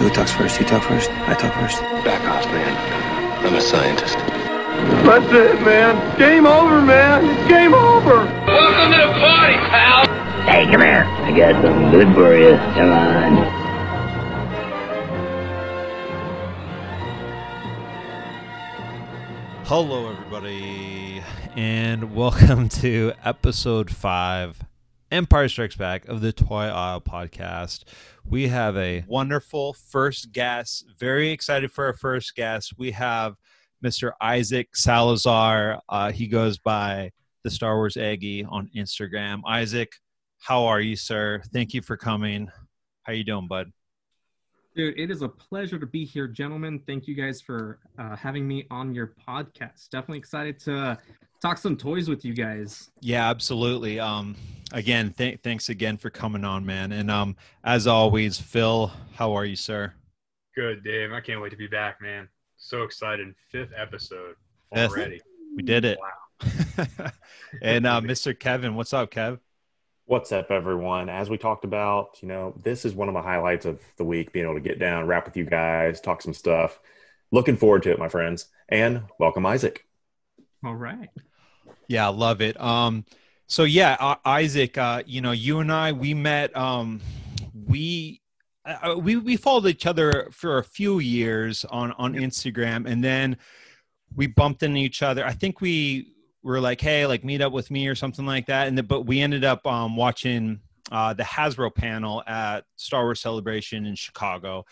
So who talks first? You talk first? I talk first. Back off, man. I'm a scientist. That's it, man. Game over, man. It's game over. Welcome to the party, pal. Hey, come here. I got something good for you. Come on. Hello, everybody, and welcome to episode five, Empire Strikes Back of the Toy Aisle podcast. We have a wonderful first guest. Very excited for our first guest. We have Mr. Isaac Salazar. Uh, he goes by the Star Wars Aggie on Instagram. Isaac, how are you, sir? Thank you for coming. How you doing, bud? Dude, it is a pleasure to be here, gentlemen. Thank you guys for uh, having me on your podcast. Definitely excited to talk some toys with you guys. Yeah, absolutely. Um, again, th- thanks again for coming on, man. And um, as always, Phil, how are you, sir? Good, Dave. I can't wait to be back, man. So excited. Fifth episode Fifth. already. We did it. Wow. and uh, Mr. Kevin, what's up, Kev? What's up, everyone? As we talked about, you know, this is one of the highlights of the week, being able to get down, rap with you guys, talk some stuff. Looking forward to it, my friends. And welcome, Isaac. All right. Yeah, love it. Um, so yeah, uh, Isaac, uh, you know, you and I, we met. Um, we uh, we we followed each other for a few years on on Instagram, and then we bumped into each other. I think we were like, hey, like meet up with me or something like that. And the, but we ended up um, watching uh, the Hasbro panel at Star Wars Celebration in Chicago,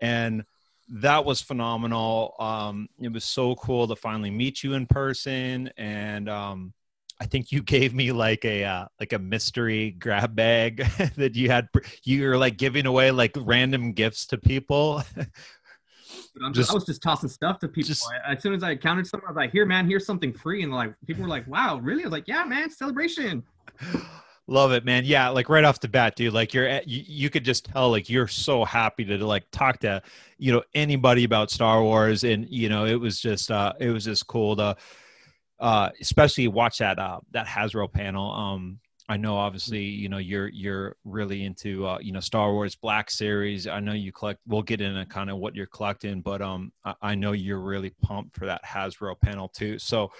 and that was phenomenal. Um, it was so cool to finally meet you in person, and um, I think you gave me like a uh, like a mystery grab bag that you had. You were like giving away like random gifts to people. I'm Just- just, I was just tossing stuff to people. just- as soon as I encountered something, I was like, "Here, man, here's something free." And like, people were like, "Wow, really?" I was like, "Yeah, man, celebration." Love it, man. Yeah, like right off the bat, dude. Like you're, at- you, you could just tell, like you're so happy to like talk to, you know, anybody about Star Wars, and you know, it was just, uh, it was just cool to, uh, especially watch that, uh, that Hasbro panel. Um, I know, obviously, you know, you're you're really into, uh, you know, Star Wars Black Series. I know you collect. We'll get into kind of what you're collecting, but um, I, I know you're really pumped for that Hasbro panel too. So,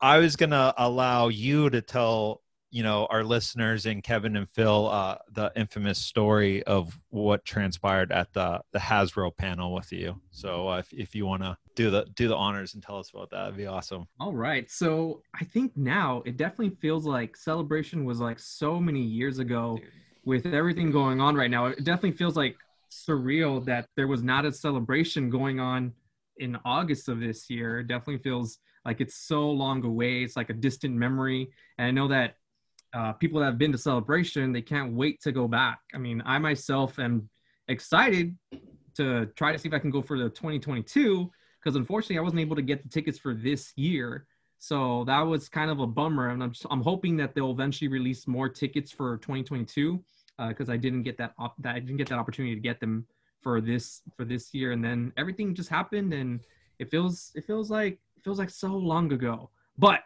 I was gonna allow you to tell you know our listeners and Kevin and Phil uh, the infamous story of what transpired at the the Hasbro panel with you. So uh, if if you want to do the do the honors and tell us about that, that'd be awesome. All right. So I think now it definitely feels like celebration was like so many years ago with everything going on right now. It definitely feels like surreal that there was not a celebration going on in August of this year. It definitely feels like it's so long away. It's like a distant memory. And I know that uh, people that have been to celebration, they can't wait to go back. I mean, I myself am excited to try to see if I can go for the 2022 because unfortunately I wasn't able to get the tickets for this year. So that was kind of a bummer, and I'm just, I'm hoping that they'll eventually release more tickets for 2022 because I didn't get that op- that I didn't get that opportunity to get them for this for this year, and then everything just happened, and it feels it feels like it feels like so long ago. But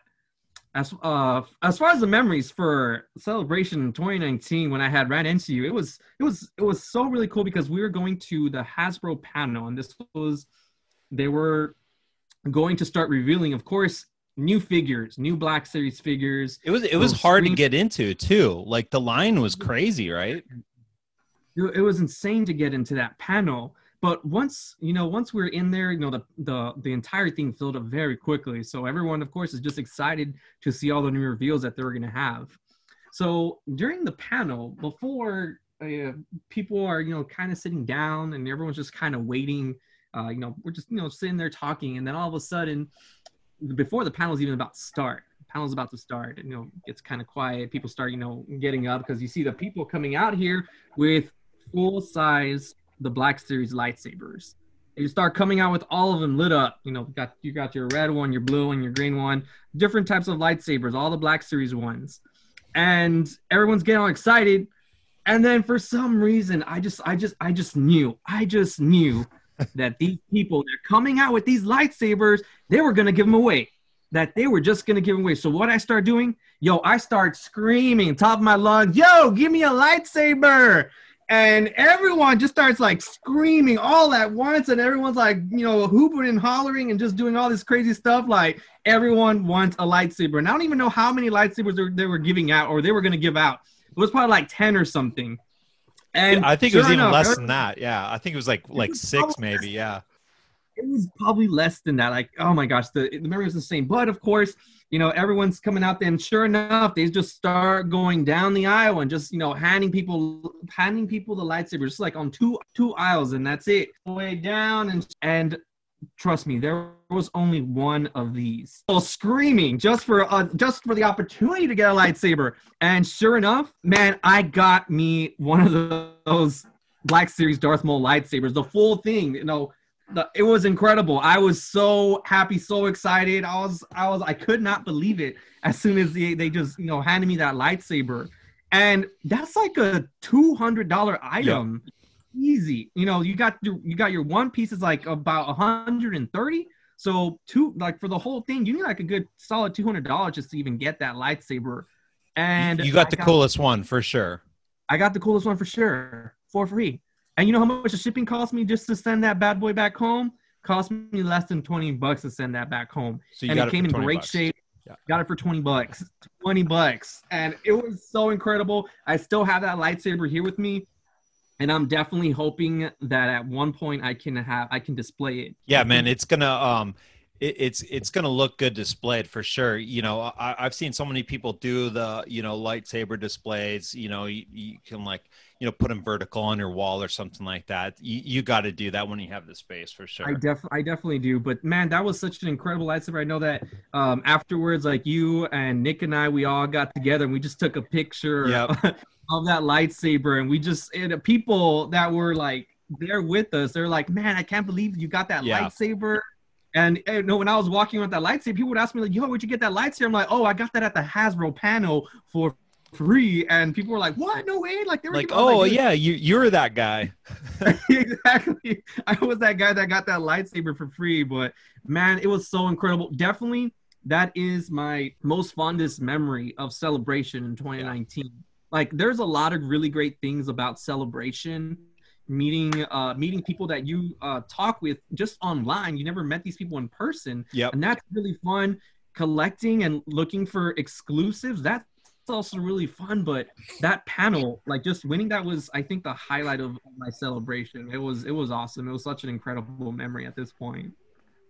as uh as far as the memories for celebration in 2019 when I had ran into you, it was it was it was so really cool because we were going to the Hasbro panel, and this was they were going to start revealing, of course, new figures, new Black Series figures. It was it was hard to get into too. Like the line was crazy, right? it was insane to get into that panel but once you know once we are in there you know the the the entire thing filled up very quickly. So everyone of course is just excited to see all the new reveals that they're going to have. So during the panel before uh, people are you know kind of sitting down and everyone's just kind of waiting uh, you know we're just you know sitting there talking and then all of a sudden before the panel's even about to start panel's about to start and you know it gets kind of quiet people start you know getting up because you see the people coming out here with full size the black series lightsabers. And you start coming out with all of them lit up you know got you got your red one your blue one your green one different types of lightsabers all the black series ones. And everyone's getting all excited. And then for some reason i just i just i just knew i just knew that these people they're coming out with these lightsabers they were going to give them away that they were just going to give them away. So what i start doing yo i start screaming top of my lungs yo give me a lightsaber and everyone just starts like screaming all at once, and everyone's like, you know, hooping and hollering and just doing all this crazy stuff. Like everyone wants a lightsaber, and I don't even know how many lightsabers they were, giving out or they were going to give out. It was probably like ten or something. And I think sure it was even enough, less than that. Yeah, I think it was like like was six maybe. Yeah. it was probably less than that. Like, oh my gosh, the, the memory was the same. But of course, you know, everyone's coming out there, and sure enough, they just start going down the aisle and just, you know, handing people handing people the lightsabers, just like on two two aisles, and that's it. Way down and and trust me, there was only one of these. So screaming just for uh, just for the opportunity to get a lightsaber. And sure enough, man, I got me one of those Black Series Darth Maul lightsabers, the full thing. You know, the, it was incredible. I was so happy, so excited. I was, I was, I could not believe it. As soon as they, they just, you know, handed me that lightsaber, and that's like a two hundred dollar item, easy. You know, you got your, you got your one piece is like about hundred and thirty. So two, like for the whole thing, you need like a good solid two hundred dollars just to even get that lightsaber. And you got I the coolest one for sure. I got the coolest one for sure for free. And you know how much the shipping cost me just to send that bad boy back home? Cost me less than 20 bucks to send that back home. So you and got it came in great bucks. shape. Yeah. Got it for 20 bucks. 20 bucks. And it was so incredible. I still have that lightsaber here with me. And I'm definitely hoping that at one point I can have I can display it. Yeah, man, it's gonna um, it, it's it's gonna look good displayed for sure. You know, I, I've seen so many people do the you know lightsaber displays. You know, you, you can like you know put them vertical on your wall or something like that. You you got to do that when you have the space for sure. I def I definitely do. But man, that was such an incredible lightsaber. I know that um, afterwards, like you and Nick and I, we all got together and we just took a picture Yep. of that lightsaber, and we just and people that were like there with us, they're like, "Man, I can't believe you got that Yeah. lightsaber." And you know, when I was walking with that lightsaber, people would ask me like, "Yo, where'd you get that lightsaber?" I'm like, "Oh, I got that at the Hasbro panel for free." And people were like, "What? No way!" Like they were like, giving- I was oh "Dude, yeah, you you're that guy. exactly. I was that guy that got that lightsaber for free, but man, it was so incredible. Definitely, that is my most fondest memory of celebration in 2019. Like, there's a lot of really great things about celebration. Meeting, uh, meeting people that you uh, talk with just online. You never met these people in person, yeah and that's really fun. Collecting and looking for exclusives. That's also really fun. But that panel, like just winning that was, I think, the highlight of my celebration. It was, it was awesome. It was such an incredible memory at this point.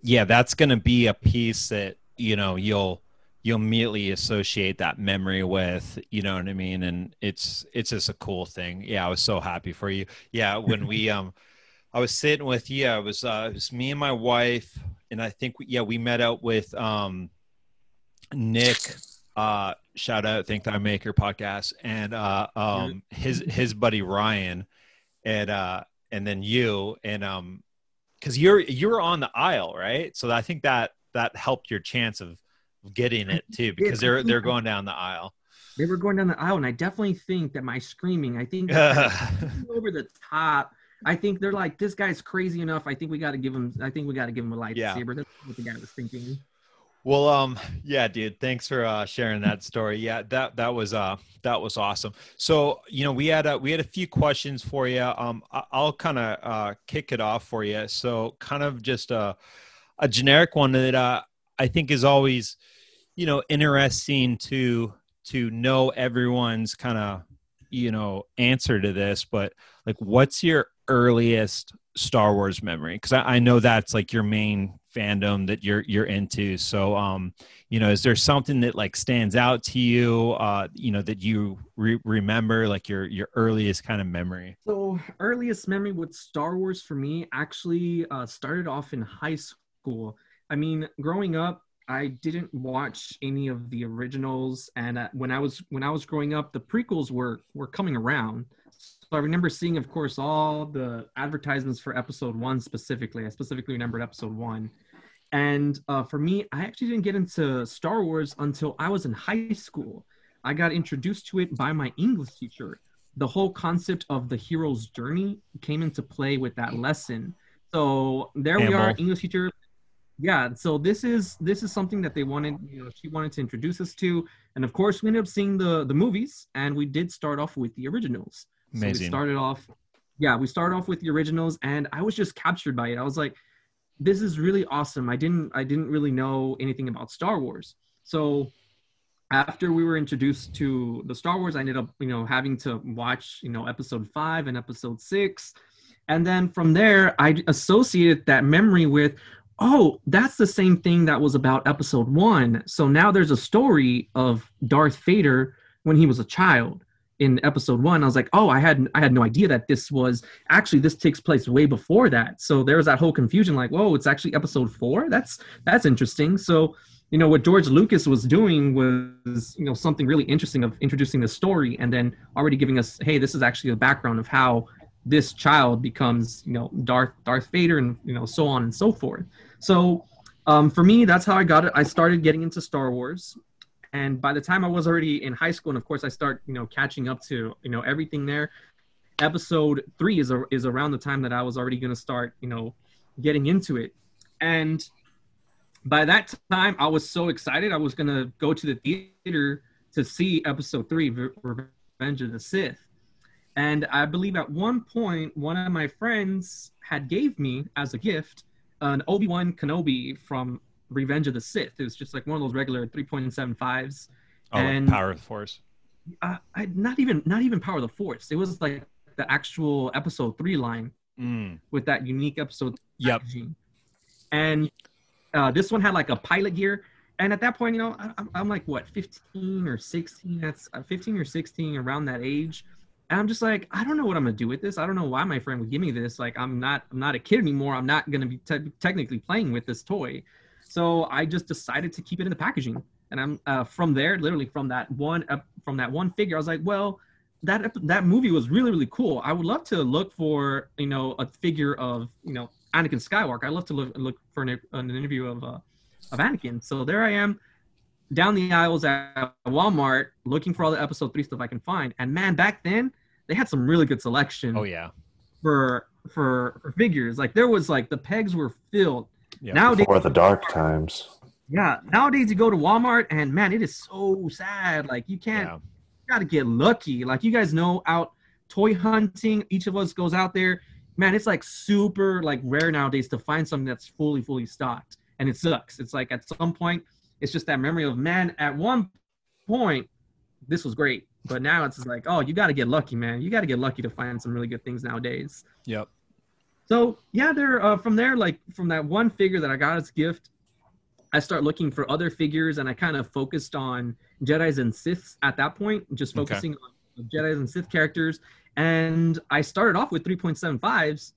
Yeah, that's gonna be a piece that you know you'll you'll immediately associate that memory with. You know what I mean? And it's it's just a cool thing. Yeah, I was so happy for you. Yeah, when we um. I was sitting with yeah, it was uh it was me and my wife, and I think yeah we met out with um Nick, uh shout out Think Time Maker podcast, and uh um his his buddy Ryan, and uh and then you and um because you're you're on the aisle right, so I think that that helped your chance of getting it too because they're they're going down the aisle. They were going down the aisle, and I definitely think that my screaming, I think over the top. I think they're like, this guy's crazy enough. I think we got to give him. I think we got to give him a lightsaber. Yeah. That's what the guy was thinking. Well, um, yeah, dude, thanks for uh, sharing that story. Yeah, that that was uh that was awesome. So, you know, we had a we had a few questions for you. Um, I- I'll kind of uh, kick it off for you. So, kind of just a a generic one that uh, I think is always, you know, interesting to to know everyone's kind of you know answer to this. But like, what's your earliest Star Wars memory? Because I, I know that's like your main fandom that you're you're into. So, um, you know, is there something that like stands out to you? Uh, you know, that you re- remember, like your your earliest kind of memory. So earliest memory with Star Wars for me actually uh, started off in high school. I mean, growing up, I didn't watch any of the originals, and uh, when I was when I was growing up, the prequels were were coming around. So I remember seeing, of course, all the advertisements for Episode One specifically. I specifically remembered Episode One, and uh, for me, I actually didn't get into Star Wars until I was in high school. I got introduced to it by my English teacher the whole concept of the hero's journey came into play with that lesson. So there we are, English teacher. Yeah, so this is this is something that they wanted, you know, she wanted to introduce us to, and of course we ended up seeing the the movies, and we did start off with the originals. So we started off, yeah, we started off with the originals, and I was just captured by it. I was like, this is really awesome. I didn't I didn't really know anything about Star Wars. So after we were introduced to the Star Wars, I ended up, you know, having to watch, you know, episode five and episode six. And then from there, I associated that memory with, oh, that's the same thing that was about episode one. So now there's a story of Darth Vader when he was a child in episode one. I was like, oh, I had I had no idea that this was actually this takes place way before that. So there was that whole confusion, like, whoa, it's actually episode four. That's that's interesting. So you know what George Lucas was doing was you know something really interesting of introducing the story and then already giving us, hey, this is actually the background of how this child becomes you know Darth Darth Vader and you know so on and so forth. So um, for me, that's how I got it. I started getting into Star Wars and by the time I was already in high school, and of course I start, you know, catching up to, you know, everything there. Episode three is a, is around the time that I was already going to start, you know, getting into it, and by that time I was so excited. I was going to go to the theater to see Episode three, Revenge of the Sith, and I believe at one point one of my friends had gave me as a gift an Obi Wan Kenobi from Revenge of the Sith. It was just like one of those regular 3.75s. Oh, like and Power of the Force. uh, I not even not even Power of the Force. It was like the actual episode three line Mm. with that unique episode. Yep. packaging. And uh, this one had like a pilot gear. And at that point, you know, I, I'm- I'm like what 15 or 16. That's uh, 15 or 16 around that age. And I'm just like, I don't know what I'm gonna do with this. I don't know why my friend would give me this. Like, I'm not, I'm not a kid anymore. I'm not gonna be te- technically playing with this toy. So I just decided to keep it in the packaging. And I'm uh, from there, literally from that one, ep- from that one figure. I was like, well, that that movie was really really cool. I would love to look for you know a figure of you know Anakin Skywalker. I love to look look for an, an interview of uh, of Anakin. So there I am down the aisles at Walmart looking for all the episode three stuff I can find. And man, back then they had some really good selection Oh yeah. for for for figures. Like there was like the pegs were filled. Yeah. Nowadays, Before the dark times. yeah, nowadays you go to Walmart and man, it is so sad. Like you can't Yeah. got to get lucky. Like you guys know, out toy hunting, each of us goes out there. Man, it's like super like rare nowadays to find something that's fully fully stocked, and it sucks. It's like at some point, it's just that memory of man. At one point, this was great, but now it's like, oh, you got to get lucky, man. You got to get lucky to find some really good things nowadays. Yep. So yeah, there uh, from there, like from that one figure that I got as a gift, I start looking for other figures, and I kind of focused on Jedi's and Siths at that point, just Okay. focusing on Jedi's and Sith characters. And I started off with 3.75s,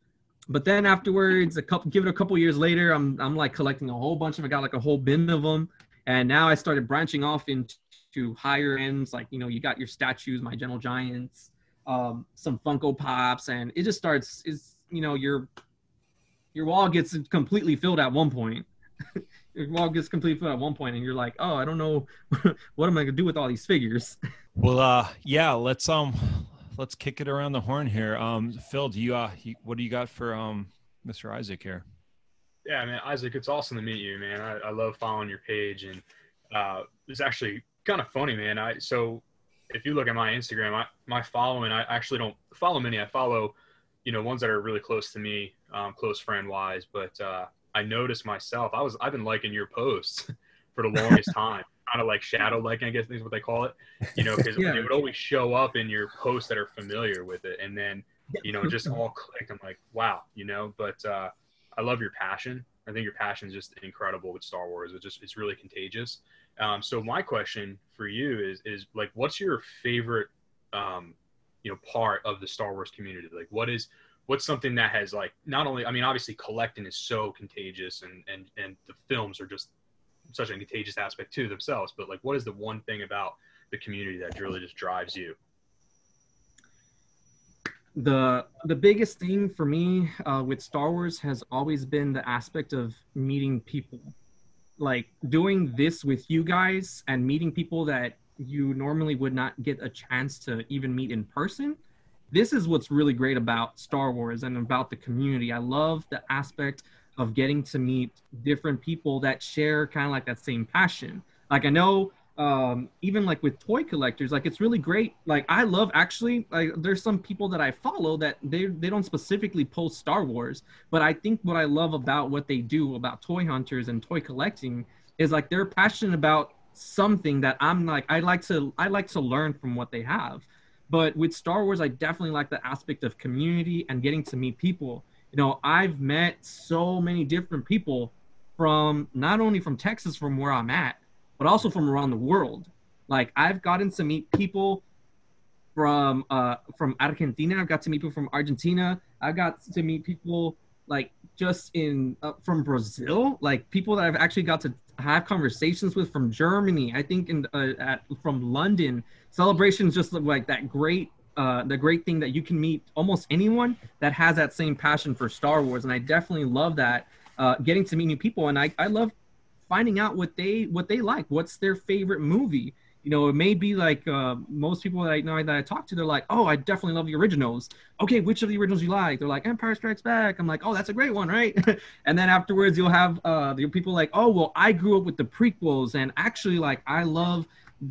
but then afterwards, a couple, give it a couple years later, I'm I'm like collecting a whole bunch of. I got like a whole bin of them, and now I started branching off into higher ends, like you know, you got your statues, my Gentle Giants, um, some Funko Pops, and it just starts. Is you know your your wall gets completely filled at one point. your wall gets completely filled at one point, and you're like, oh, I don't know, what am I gonna do with all these figures? Well, uh, yeah. Let's um, let's kick it around the horn here. Um, Phil, do you uh, you, what do you got for um, Mr. Isaac here? Yeah, man, Isaac, it's awesome to meet you, man. I, I love following your page, and uh, it's actually kind of funny, man. I so if you look at my Instagram, I, my following, I actually don't follow many. I follow, you know, ones that are really close to me, um, close friend wise. But uh, I noticed myself, I was I've been liking your posts for the longest time, kind of like shadow liking, I guess is what they call it. You know, because Yeah. it would always show up in your posts that are familiar with it, and then you know, just all clicked. I'm like, wow, you know, but uh, I love your passion. I think your passion is just incredible with Star Wars. It's just, it's really contagious. Um, so my question for you is, is like, what's your favorite, um, you know, part of the Star Wars community? Like, what is, what's something that has like, not only, I mean, obviously collecting is so contagious and, and, and the films are just such a contagious aspect to themselves, but like, what is the one thing about the community that really just drives you? the the biggest thing for me uh, with Star Wars has always been the aspect of meeting people, like doing this with you guys and meeting people that you normally would not get a chance to even meet in person. This is what's really great about Star Wars and about the community. I love the aspect of getting to meet different people that share kind of like that same passion. Like I know um even like with toy collectors like it's really great like i love actually like there's some people that i follow that they they don't specifically post star wars but i think what i love about what they do about toy hunters and toy collecting is like they're passionate about something that i'm like i like to i like to learn from what they have but with star wars i definitely like the aspect of community and getting to meet people you know i've met so many different people from not only from texas from where i'm at but also from around the world. Like I've gotten to meet people from uh from Argentina. I've got to meet people from Argentina. I got to meet people like just in uh, from Brazil, like people that I've actually got to have conversations with from Germany. I think in uh, at from London. Celebrations just look like that great uh, the great thing that you can meet almost anyone that has that same passion for Star Wars, and I definitely love that. Uh, getting to meet new people, and I, I love finding out what they what they like what's their favorite movie you know it may be like uh, most people that i know that i talk to they're like oh i definitely love the originals. Okay which of the originals you like? They're like empire strikes back. I'm like oh that's a great one right? And then afterwards you'll have uh the people like oh well i grew up with the prequels and actually like i love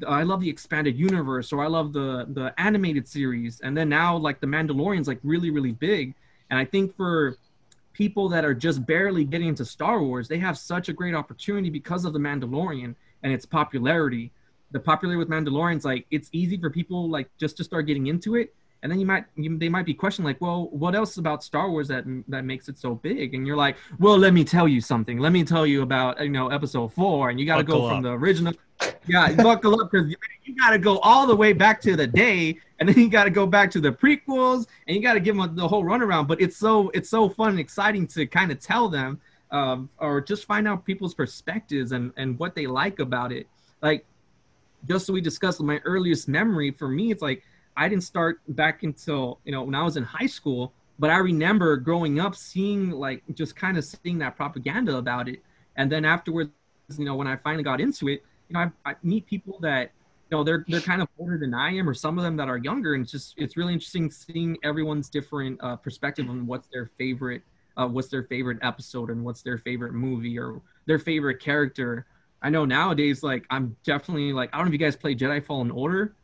I love the expanded universe, or I love the the animated series, and then now like the Mandalorian's like really really big, and I think for people that are just barely getting into Star Wars, they have such a great opportunity because of the Mandalorian and its popularity. The popularity with Mandalorians, like it's easy for people like just to start getting into it, and then you might you, they might be questioning like, well, what else about Star Wars that that makes it so big? And you're like, well, let me tell you something. Let me tell you about you know Episode Four, and you got to go up. from the original yeah, buckle up because you, you got to go all the way back to the day, and then you got to go back to the prequels, and you got to give them the whole runaround. But it's so it's so fun and exciting to kind of tell them, um, or just find out people's perspectives and and what they like about it. Like, just so we discussed my earliest memory for me, it's like I didn't start back until you know when I was in high school, but I remember growing up seeing like just kind of seeing that propaganda about it, and then afterwards, you know, when I finally got into it you know, I, I meet people that you know they're they're kind of older than I am, or some of them that are younger, and it's just it's really interesting seeing everyone's different uh, perspective on what's their favorite, uh, what's their favorite episode, and what's their favorite movie or their favorite character. I know nowadays, like I'm definitely like I don't know if you guys play Jedi Fallen Order.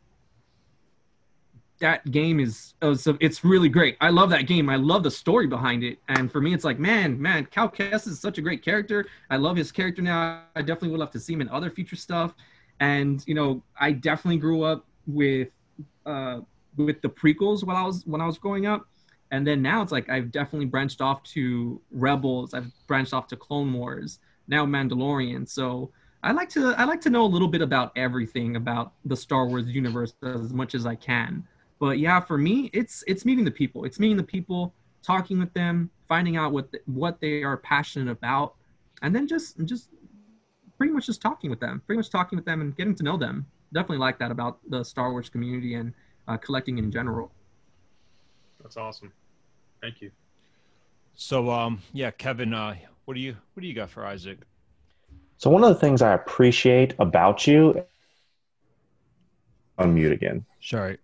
That game is uh, it's really great. I love that game. I love the story behind it, and for me, it's like man, man, Cal Kestis is such a great character. I love his character now. I definitely would love to see him in other future stuff and you know i definitely grew up with uh with the prequels when i was when i was growing up and then now it's like i've definitely branched off to rebels i've branched off to clone wars now mandalorian so i like to i like to know a little bit about everything about the star wars universe as much as i can but yeah for me it's it's meeting the people it's meeting the people talking with them finding out what the, what they are passionate about and then just just pretty much just talking with them, pretty much talking with them and getting to know them. Definitely like that about the Star Wars community and uh, collecting in general. That's awesome. Thank you. So, um, yeah, Kevin, uh, what do you what do you got for Isaac? So one of the things I appreciate about you, unmute again. Sorry.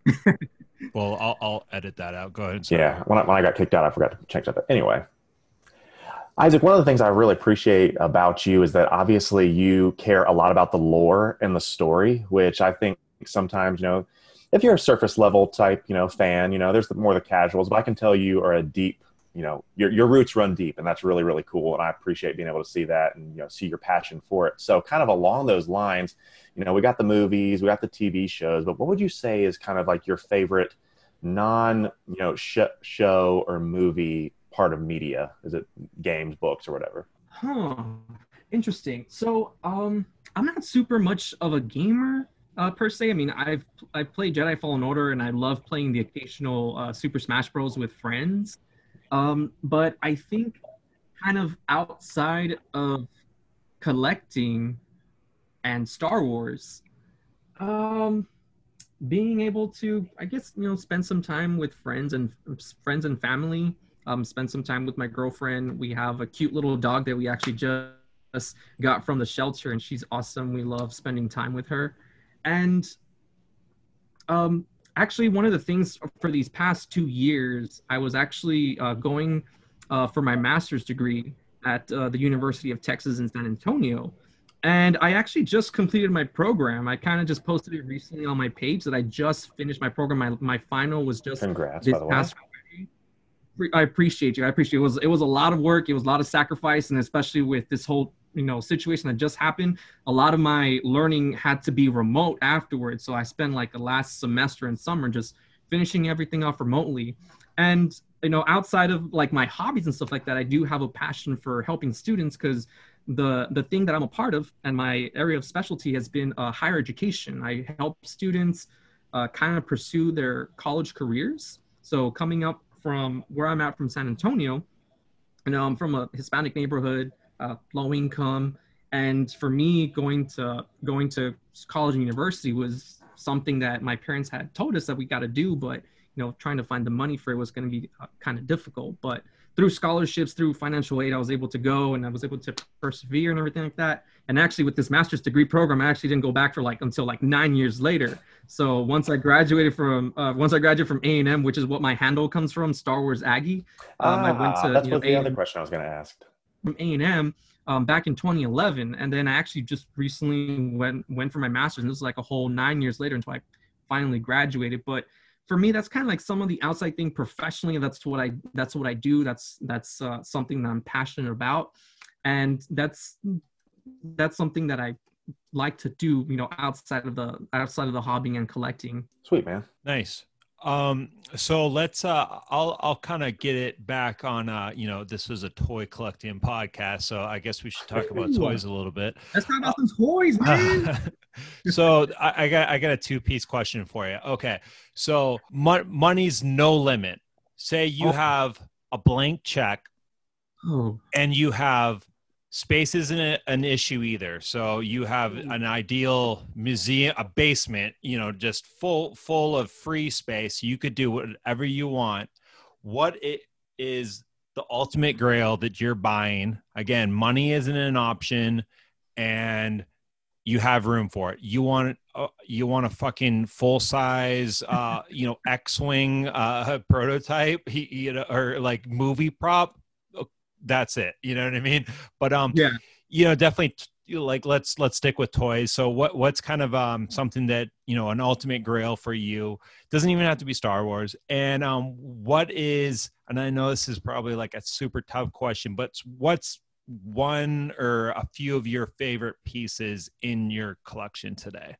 well, I'll, I'll edit that out. Go ahead. Sorry. Yeah, when I, when I got kicked out, I forgot to check that. Anyway, Isaac, one of the things I really appreciate about you is that obviously you care a lot about the lore and the story, which I think sometimes, you know, if you're a surface level type, you know, fan, you know, there's the, more the casuals, but I can tell you are a deep, you know, your, your roots run deep and that's really, really cool. And I appreciate being able to see that and, you know, see your passion for it. So kind of along those lines, you know, we got the movies, we got the TV shows, but what would you say is kind of like your favorite non, you know, sh- show or movie part of media? Is it games, books, or whatever? Huh. Interesting. So, um, I'm not super much of a gamer uh, per se. I mean, I've I've played Jedi Fallen Order, and I love playing the occasional uh, Super Smash Bros. with friends. Um, but I think kind of outside of collecting and Star Wars, um, being able to, I guess, you know, spend some time with friends and friends and family um, spend some time with my girlfriend. We have a cute little dog that we actually just got from the shelter, and she's awesome. We love spending time with her. And um, actually, one of the things for these past two years, I was actually uh, going uh, for my master's degree at uh, the University of Texas in San Antonio. and I actually just completed my program. I kind of just posted it recently on my page that I just finished my program. My my final was just Congrats, this by the way. past Friday. I appreciate you. I appreciate it. it was it was a lot of work. It was a lot of sacrifice, and especially with this whole you know situation that just happened, a lot of my learning had to be remote afterwards. So I spent like the last semester and summer just finishing everything off remotely, and you know outside of like my hobbies and stuff like that, I do have a passion for helping students because the the thing that I'm a part of and my area of specialty has been uh, higher education. I help students uh, kind of pursue their college careers. So coming up from where I'm at from San Antonio, you know, I'm from a Hispanic neighborhood, uh, low income, and for me, going to going to college and university was something that my parents had told us that we got to do, but you know, trying to find the money for it was going to be uh, kind of difficult. But through scholarships, through financial aid, I was able to go and I was able to persevere and everything like that. And actually, with this master's degree program, I actually didn't go back for like until like nine years later. So once I graduated from uh, once I graduated from A and M, which is what my handle comes from, Star Wars Aggie. Um, I went Ah, to that's you know, what the other question I was going to ask. From A and M um, back in 2011, and then I actually just recently went went for my master's, and this was like a whole nine years later until I finally graduated. But for me, that's kind of like some of the outside thing professionally. That's what I that's what I do. That's that's uh, something that I'm passionate about, and that's that's something that I like to do. You know, outside of the outside of the hobbying and collecting. Sweet man. Nice. Um, so let's uh I'll I'll kind of get it back on uh, you know, this was a toy collecting podcast, so I guess we should talk about toys a little bit. Let's talk about some toys, man. so I, I got I got a two piece question for you. Okay, so mo- money's no limit. Say you Oh. have a blank check oh, and you have space isn't a- an issue either. So you have an ideal museum a basement you know just full full of free space. You could do whatever you want. What it is the ultimate grail that you're buying again money isn't an option and you have room for it. You want uh, you want a fucking full size uh you know x-wing uh prototype you know or like movie prop that's it you know what i mean? But um Yeah. you know definitely you know, like let's let's stick with toys. So what what's kind of um something that you know an ultimate grail for you? Doesn't even have to be star wars. And um what is and i know this is probably like a super tough question but what's one or a few of your favorite pieces in your collection today?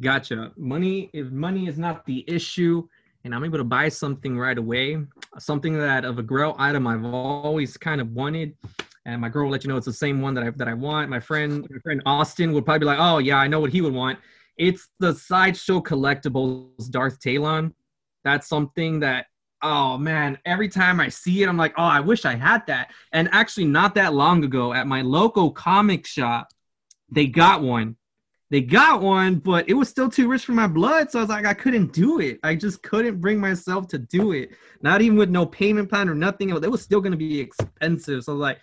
Gotcha. Money if money is not the issue and I'm able to buy something right away, something that of a grail item I've always kind of wanted. And my girl will let you know it's the same one that I that I want. My friend, my friend Austin would probably be like, "Oh yeah, I know what he would want." It's the sideshow collectibles Darth Talon. That's something that oh man, every time I see it, I'm like, "Oh, I wish I had that." And actually, not that long ago, at my local comic shop, they got one they got one, but it was still too rich for my blood. So I was like, I couldn't do it. I just couldn't bring myself to do it. Not even with no payment plan or nothing. It was still going to be expensive. So I was like,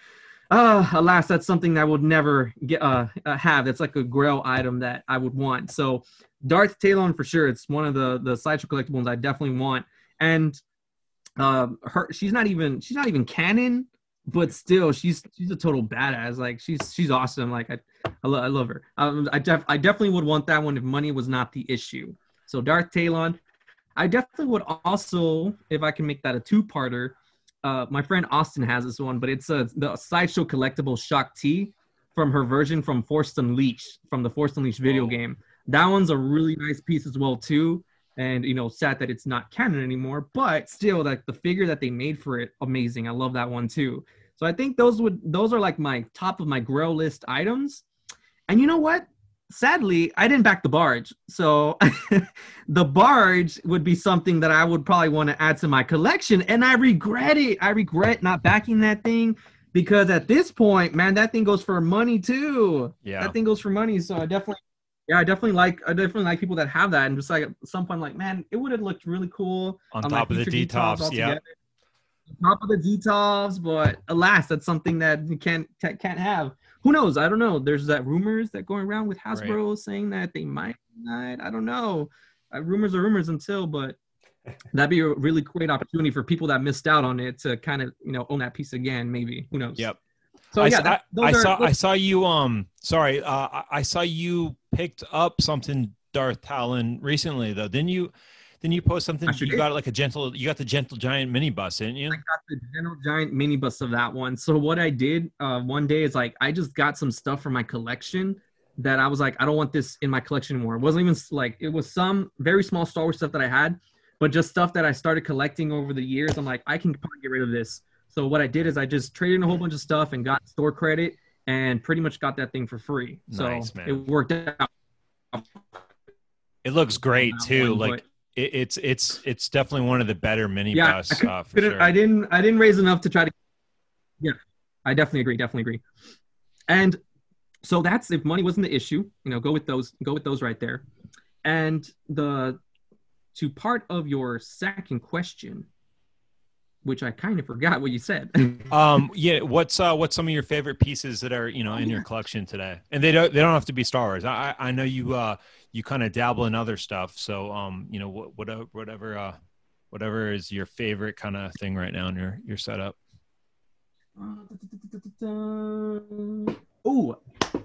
oh, alas, that's something that I would never get uh, uh, have. That's like a grail item that I would want. So Darth Talon for sure. It's one of the the sideshow collectibles I definitely want. And um, her she's not even she's not even canon, but still she's she's a total badass. Like she's she's awesome. Like I I, lo- I love her. Um, I def- I definitely would want that one if money was not the issue. So Darth Talon. I definitely would also, if I can make that a two-parter. Uh, my friend Austin has this one, but it's a the sideshow collectible Shaak Ti from her version from Force Unleashed from the Force Unleashed video Oh. game. That one's a really nice piece as well too. And you know, sad that it's not canon anymore, but still, like the figure that they made for it, amazing. I love that one too. So I think those would those are like my top of my grail list items. And you know what? Sadly, I didn't back the barge. So the barge would be something that I would probably want to add to my collection. And I regret it. I regret not backing that thing because at this point, man, that thing goes for money too. yeah That thing goes for money. So I definitely yeah, I definitely like I definitely like people that have that and just like at some point like, man, it would have looked really cool on my top of the Detolf yeah top of the Detolf, but alas, that's something that you can't ca- can't have. Who knows? I don't know. There's that rumors that going around with Hasbro saying that they might not. I don't know. Uh, rumors are rumors until, but that'd be a really great opportunity for people that missed out on it to kind of you know own that piece again. Maybe who knows? Yep. So I, yeah, s- that, I- are, saw those- I saw you um sorry uh I- I saw you picked up something Darth Talon recently though didn't you didn't you post something sure you did. got like a gentle you got the gentle giant mini bust didn't you I got the gentle Giant mini bust of that one. So what I did uh, one day is like I just got some stuff from my collection that I was like I don't want this in my collection anymore. It wasn't even like it was some very small Star Wars stuff that I had, but just stuff that I started collecting over the years. I'm like I can probably get rid of this. So what I did is I just traded in a whole bunch of stuff and got store credit and pretty much got that thing for free. So Nice, it worked out. it looks great too one, like it, it's it's it's definitely one of the better mini bust Yeah, I uh, for sure I didn't I didn't raise enough to try to Yeah. I definitely agree, definitely agree. And so that's if money wasn't the issue, you know, go with those go with those right there. And the to part of your second question, which I kind of forgot what you said. um yeah what's uh what's some of your favorite pieces that are you know Oh, in your collection today and they don't they don't have to be star wars i i I know you uh you kind of dabble in other stuff so um you know what whatever whatever uh whatever is your favorite kind of thing right now in your your setup Oh,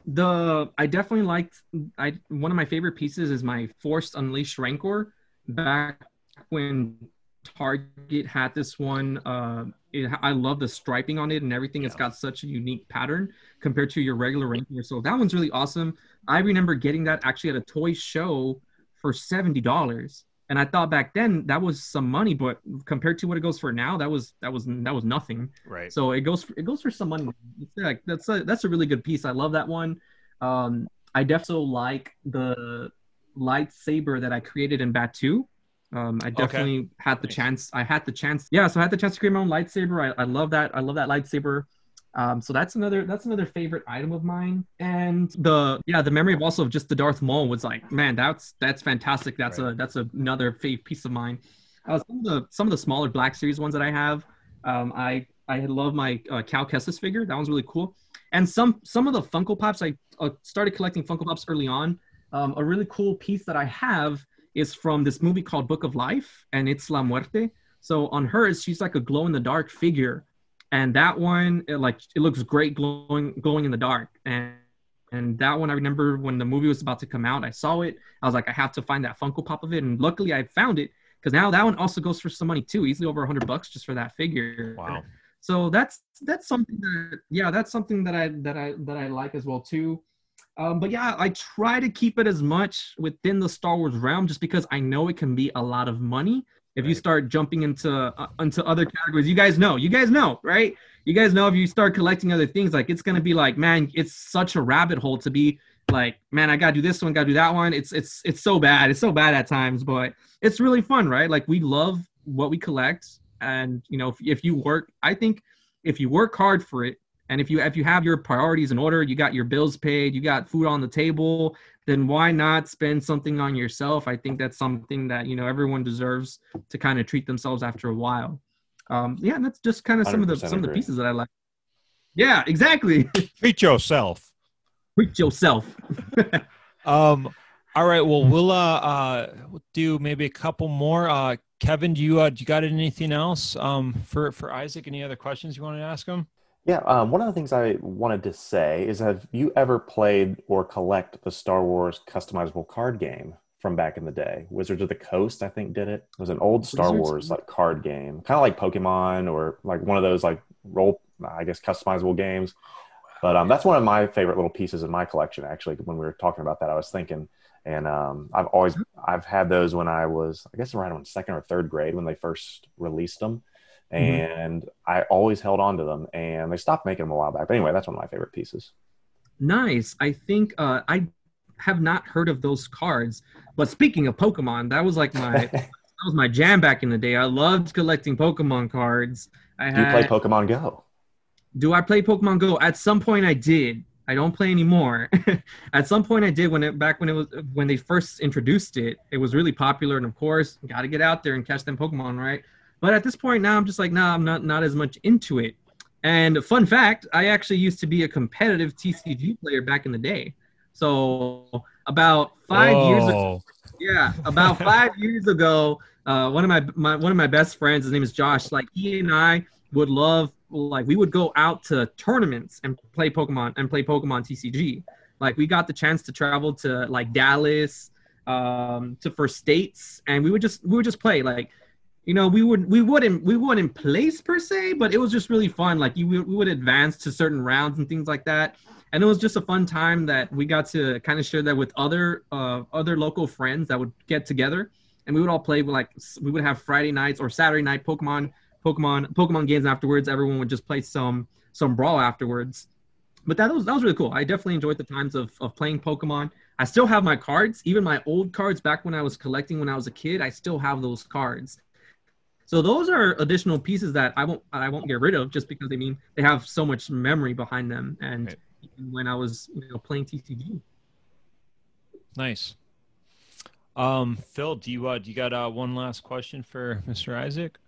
the I definitely liked. I one of my favorite pieces is my Force Unleashed Rancor. Back when Target had this one, uh, it, I love the striping on it and everything. It's got such a unique pattern compared to your regular Rancor. So that one's really awesome. I remember getting that actually at a toy show for seventy dollars. And I thought back then that was some money, but compared to what it goes for now, that was that was that was nothing. right So it goes for, it goes for some money. It's like that's a that's a really good piece. I love that one. Um, I definitely like the lightsaber that I created in Batuu. Um, I definitely had the Nice. chance. I had the chance. Yeah, so I had the chance to create my own lightsaber. I, I love that. I love that lightsaber. Um, so that's another that's another favorite item of mine. And the yeah, the memory of also of just the Darth Maul was like, man, that's that's fantastic. That's Right. a that's another fave piece of mine. Uh, some of the some of the smaller Black Series ones that I have, um, I I love my uh, Cal Kestis figure. That one's really cool. And some some of the Funko Pops, I uh, started collecting Funko Pops early on. Um, a really cool piece that I have is from this movie called Book of Life, and it's La Muerte. So on hers, she's like a glow in the dark figure, and that one, it, like it looks great glowing glowing in the dark. And and that one, I remember when the movie was about to come out, I saw it. I was like, I have to find that Funko Pop of it, and luckily I found it because now that one also goes for some money too, easily over a hundred bucks just for that figure. wow So that's that's something that yeah, that's something that I that I that I like as well too. Um, but yeah, I try to keep it as much within the Star Wars realm, just because I know it can be a lot of money if you start jumping into uh, into other categories. You guys know, you guys know, right? You guys know if you start collecting other things, like it's gonna be like, man, it's such a rabbit hole to be like, man, I gotta do this one, gotta do that one. It's it's it's so bad. It's so bad at times, but it's really fun, right? Like we love what we collect, and you know, if, if you work, I think if you work hard for it, and if you if you have your priorities in order, you got your bills paid, you got food on the table, then why not spend something on yourself? I think that's something that you know everyone deserves to kind of treat themselves after a while. Um, yeah, and that's just kind of some of the 100% some of the pieces that I like. Yeah, exactly. treat yourself Treat yourself. um all right well we'll uh uh do maybe a couple more uh kevin do you uh do you got anything else um for for isaac any other questions you want to ask him Yeah, um, one of the things I wanted to say is have you ever played or collect the Star Wars customizable card game from back in the day? Wizards of the Coast, I think, did it. It was an old Star Wizards? Wars like card game, kind of like Pokemon or like one of those like role, I guess, customizable games. But um, that's one of my favorite little pieces in my collection. Actually, when we were talking about that, I was thinking, and um, I've always I've had those when I was I guess around second or third grade when they first released them and I always held on to them, and they stopped making them a while back. But anyway, that's one of my favorite pieces. Nice. I think uh, I have not heard of those cards. But speaking of Pokemon, that was like my that was my jam back in the day. I loved collecting Pokemon cards. I Do you play Pokemon Go? Do I play Pokemon Go? At some point, I did. I don't play anymore. At some point, I did when it back when it was when they first introduced it. It was really popular, and of course, got to get out there and catch them Pokemon, right? But at this point now, I'm just like, nah, I'm not not as much into it. And fun fact, I actually used to be a competitive TCG player back in the day. So about five years ago, yeah, about five years ago, uh, one of my, my one of my best friends, his name is Josh. Like he and I would love like we would go out to tournaments and play Pokemon and play Pokemon TCG. Like we got the chance to travel to like Dallas, um, to for states, and we would just we would just play like, you know, we would we wouldn't we wouldn't place per se, but it was just really fun. Like you we would advance to certain rounds and things like that, and it was just a fun time that we got to kind of share that with other uh other local friends that would get together, and we would all play like we would have Friday nights or Saturday night Pokemon Pokemon Pokemon games afterwards. Everyone would just play some some brawl afterwards but that was that was really cool. I definitely enjoyed the times of of playing Pokemon. I still have my cards, even my old cards back when I was collecting when I was a kid. I still have those cards. So those are additional pieces that I won't I won't get rid of just because they mean they have so much memory behind them. And right. when I was you know playing TCG. Nice. Um, Phil, do you uh, do you got uh, one last question for Mr. Isaac?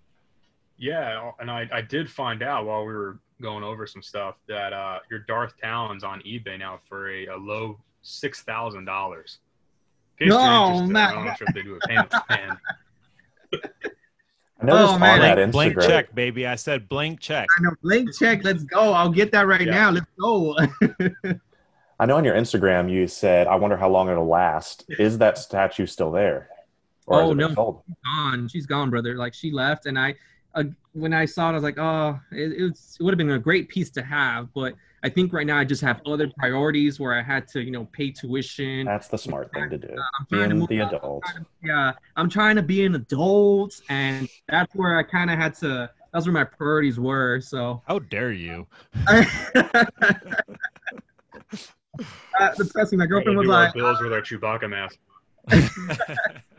Yeah, and I, I did find out while we were going over some stuff that uh, your Darth Talon's on eBay now for a, a low six thousand dollars. No, man. I'm not sure if they do a payment plan. I noticed oh, man. on that Instagram. Blank check, baby. I said blank check. I know, blank check. Let's go. I'll get that right yeah. now. Let's go. I know on your Instagram you said, "I wonder how long it'll last." Is that statue still there? oh no, she's gone. She's gone, brother. Like she left, and I uh, when I saw it, I was like, oh, it, it, was, it would have been a great piece to have. But I think right now I just have other priorities where I had to, you know, pay tuition. That's the smart thing to do. Uh, I'm trying Being to the adult. To, yeah, I'm trying to be an adult, and that's where I kind of had to. That's where my priorities were. So how dare you? uh, depressing. My girlfriend was like, "Bills with our Chewbacca mask."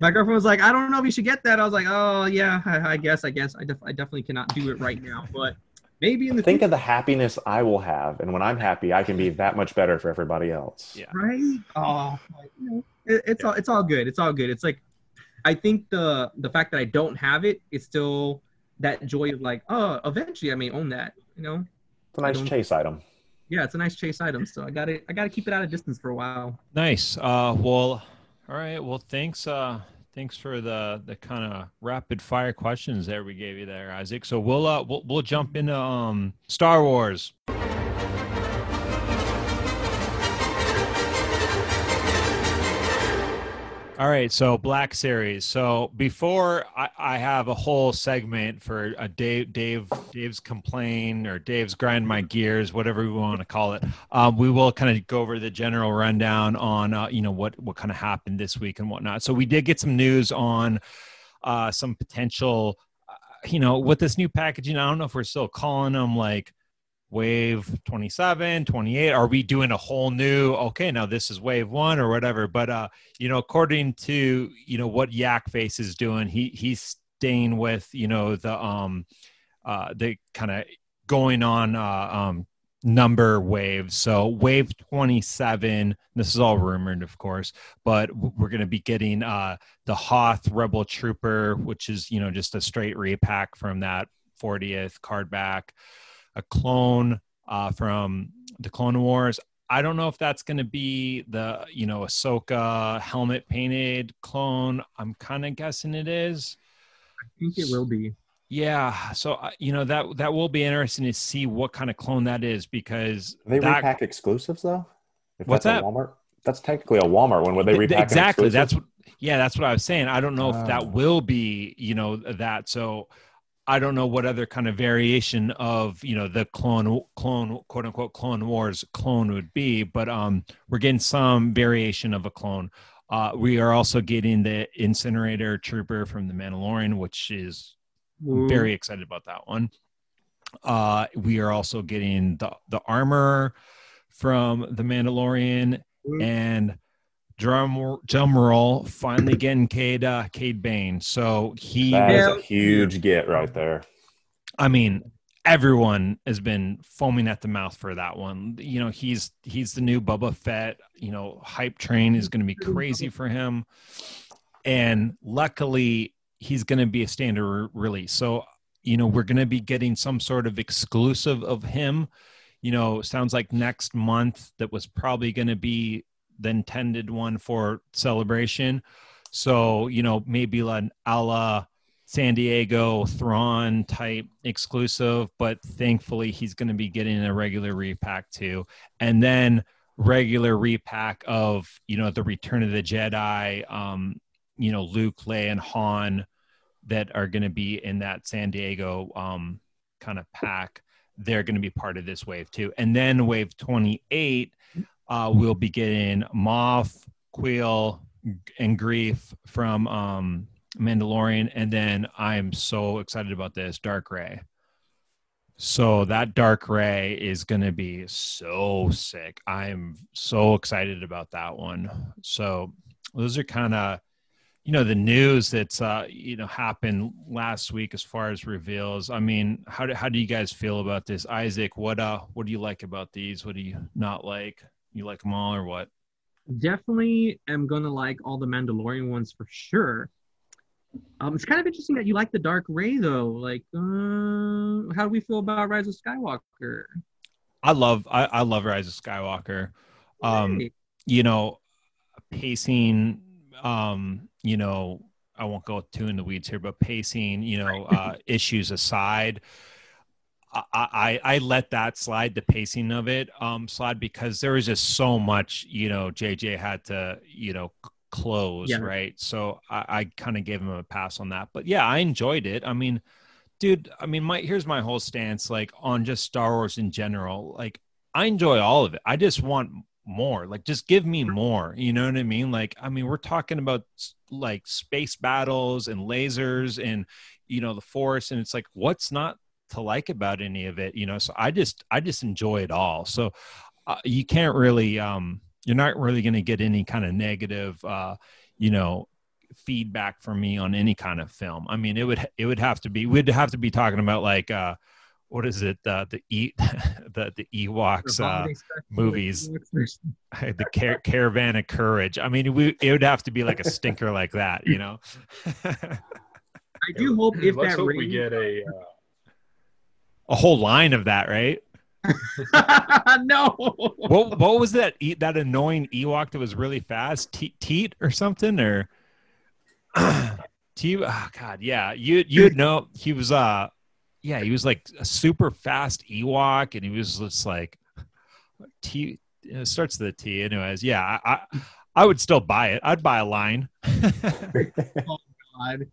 my girlfriend was like, I don't know if you should get that. I was like, oh yeah, I, I guess, I guess, I, def- I definitely cannot do it right now, but maybe in the think future. of the happiness I will have, and when I'm happy, I can be that much better for everybody else. Yeah. Right. Oh, it, it's yeah. all it's all good. It's all good. It's like, I think the the fact that I don't have it is still that joy of like, oh, eventually I may own that. You know. It's a nice chase item. Yeah, it's a nice chase item. So I got it. I got to keep it out of distance for a while. Nice. Uh, well all right. Well, thanks. Uh, thanks for the the kind of rapid fire questions that we gave you there, Isaac. So we'll uh we'll we'll jump into um Star Wars. All right, so Black Series. So before I, I have a whole segment for a Dave, Dave, Dave's complain or Dave's grind my gears, whatever we want to call it. Um, we will kind of go over the general rundown on uh, you know what what kind of happened this week and whatnot. So we did get some news on uh, some potential, uh, you know, with this new packaging. I don't know if we're still calling them like wave 27 28 are we doing a whole new okay now this is wave one or whatever but uh you know according to you know what yak face is doing he he's staying with you know the um uh the kind of going on uh um number waves. So wave 27 this is all rumored of course but we're going to be getting uh the hoth rebel trooper which is you know just a straight repack from that 40th card back a clone uh, from the Clone Wars. I don't know if that's going to be the you know Ahsoka helmet painted clone. I'm kind of guessing it is. I think it will be. Yeah, so uh, you know that that will be interesting to see what kind of clone that is because Are they that, repack exclusives though. If what's that? Walmart. That's technically a Walmart one. Would they repack exactly? That's what. Yeah, that's what I was saying. I don't know uh, if that ah. will be you know that. So I don't know what other kind of variation of you know the clone clone quote unquote clone wars clone would be, but um, we're getting some variation of a clone. Uh, we are also getting the incinerator trooper from the Mandalorian, which is Ooh. very excited about that one. Uh, we are also getting the the armor from the Mandalorian Ooh. and drum drum roll finally getting Cad uh, Cad Bane. So he that is a huge get right there. I mean, everyone has been foaming at the mouth for that one. You know, he's he's the new Boba Fett. You know, hype train is going to be crazy for him, and luckily he's going to be a standard re- release. So you know, we're going to be getting some sort of exclusive of him. You know, sounds like next month that was probably going to be the tended one for celebration. So, you know, maybe like a la San Diego Thrawn type exclusive, but thankfully he's going to be getting a regular repack too. And then regular repack of, you know, the Return of the Jedi, um, you know, Luke, Leia, and Han that are going to be in that San Diego um, kind of pack. They're going to be part of this wave too. And then wave 28, uh, we'll be getting Moff, Kuiil, and Greef from um, Mandalorian, and then I'm so excited about this Dark Rey. So that Dark Rey is going to be so sick. I'm so excited about that one. So those are kind of you know the news that's uh you know happened last week as far as reveals i mean how do, how do you guys feel about this isaac what uh what do you like about these what do you not like you like them all or what Definitely am gonna like all the Mandalorian ones for sure. Um, it's kind of interesting that you like the Dark Rey though. Like, uh, how do we feel about Rise of Skywalker? I love I, I love Rise of Skywalker. Um, Hey, you know, pacing. Um, you know, I won't go too in the weeds here, but pacing. You know, uh, issues aside, I, I I let that slide. The pacing of it um slide because there was just so much. You know, JJ had to you know c- close Yeah. right. So I, I kind of gave him a pass on that. But yeah, I enjoyed it. I mean. Dude, I mean, my here's my whole stance, like on just Star Wars in general. Like, I enjoy all of it. I just want more. Like, just give me more. You know what I mean? Like, I mean, we're talking about like space battles and lasers and you know the Force, and it's like, what's not to like about any of it? You know, so I just I just enjoy it all. So uh, you can't really, um, you're not really going to get any kind of negative, uh, you know, feedback from me on any kind of film. I mean, it would it would have to be we'd have to be talking about like uh, what is it uh, the e the the Ewoks uh, movies. The car- caravan of courage. I mean, we it would have to be like a stinker like that, you know. I do hope if Let's that hope ring, we get a. Uh, a whole line of that, right? no. What what was that that annoying Ewok that was really fast? Te- Teat or something or T oh god, yeah. You you'd know he was uh yeah, he was like a super fast Ewok and he was just like T it starts with a T anyways. Yeah, I, I I would still buy it. I'd buy a line. oh God.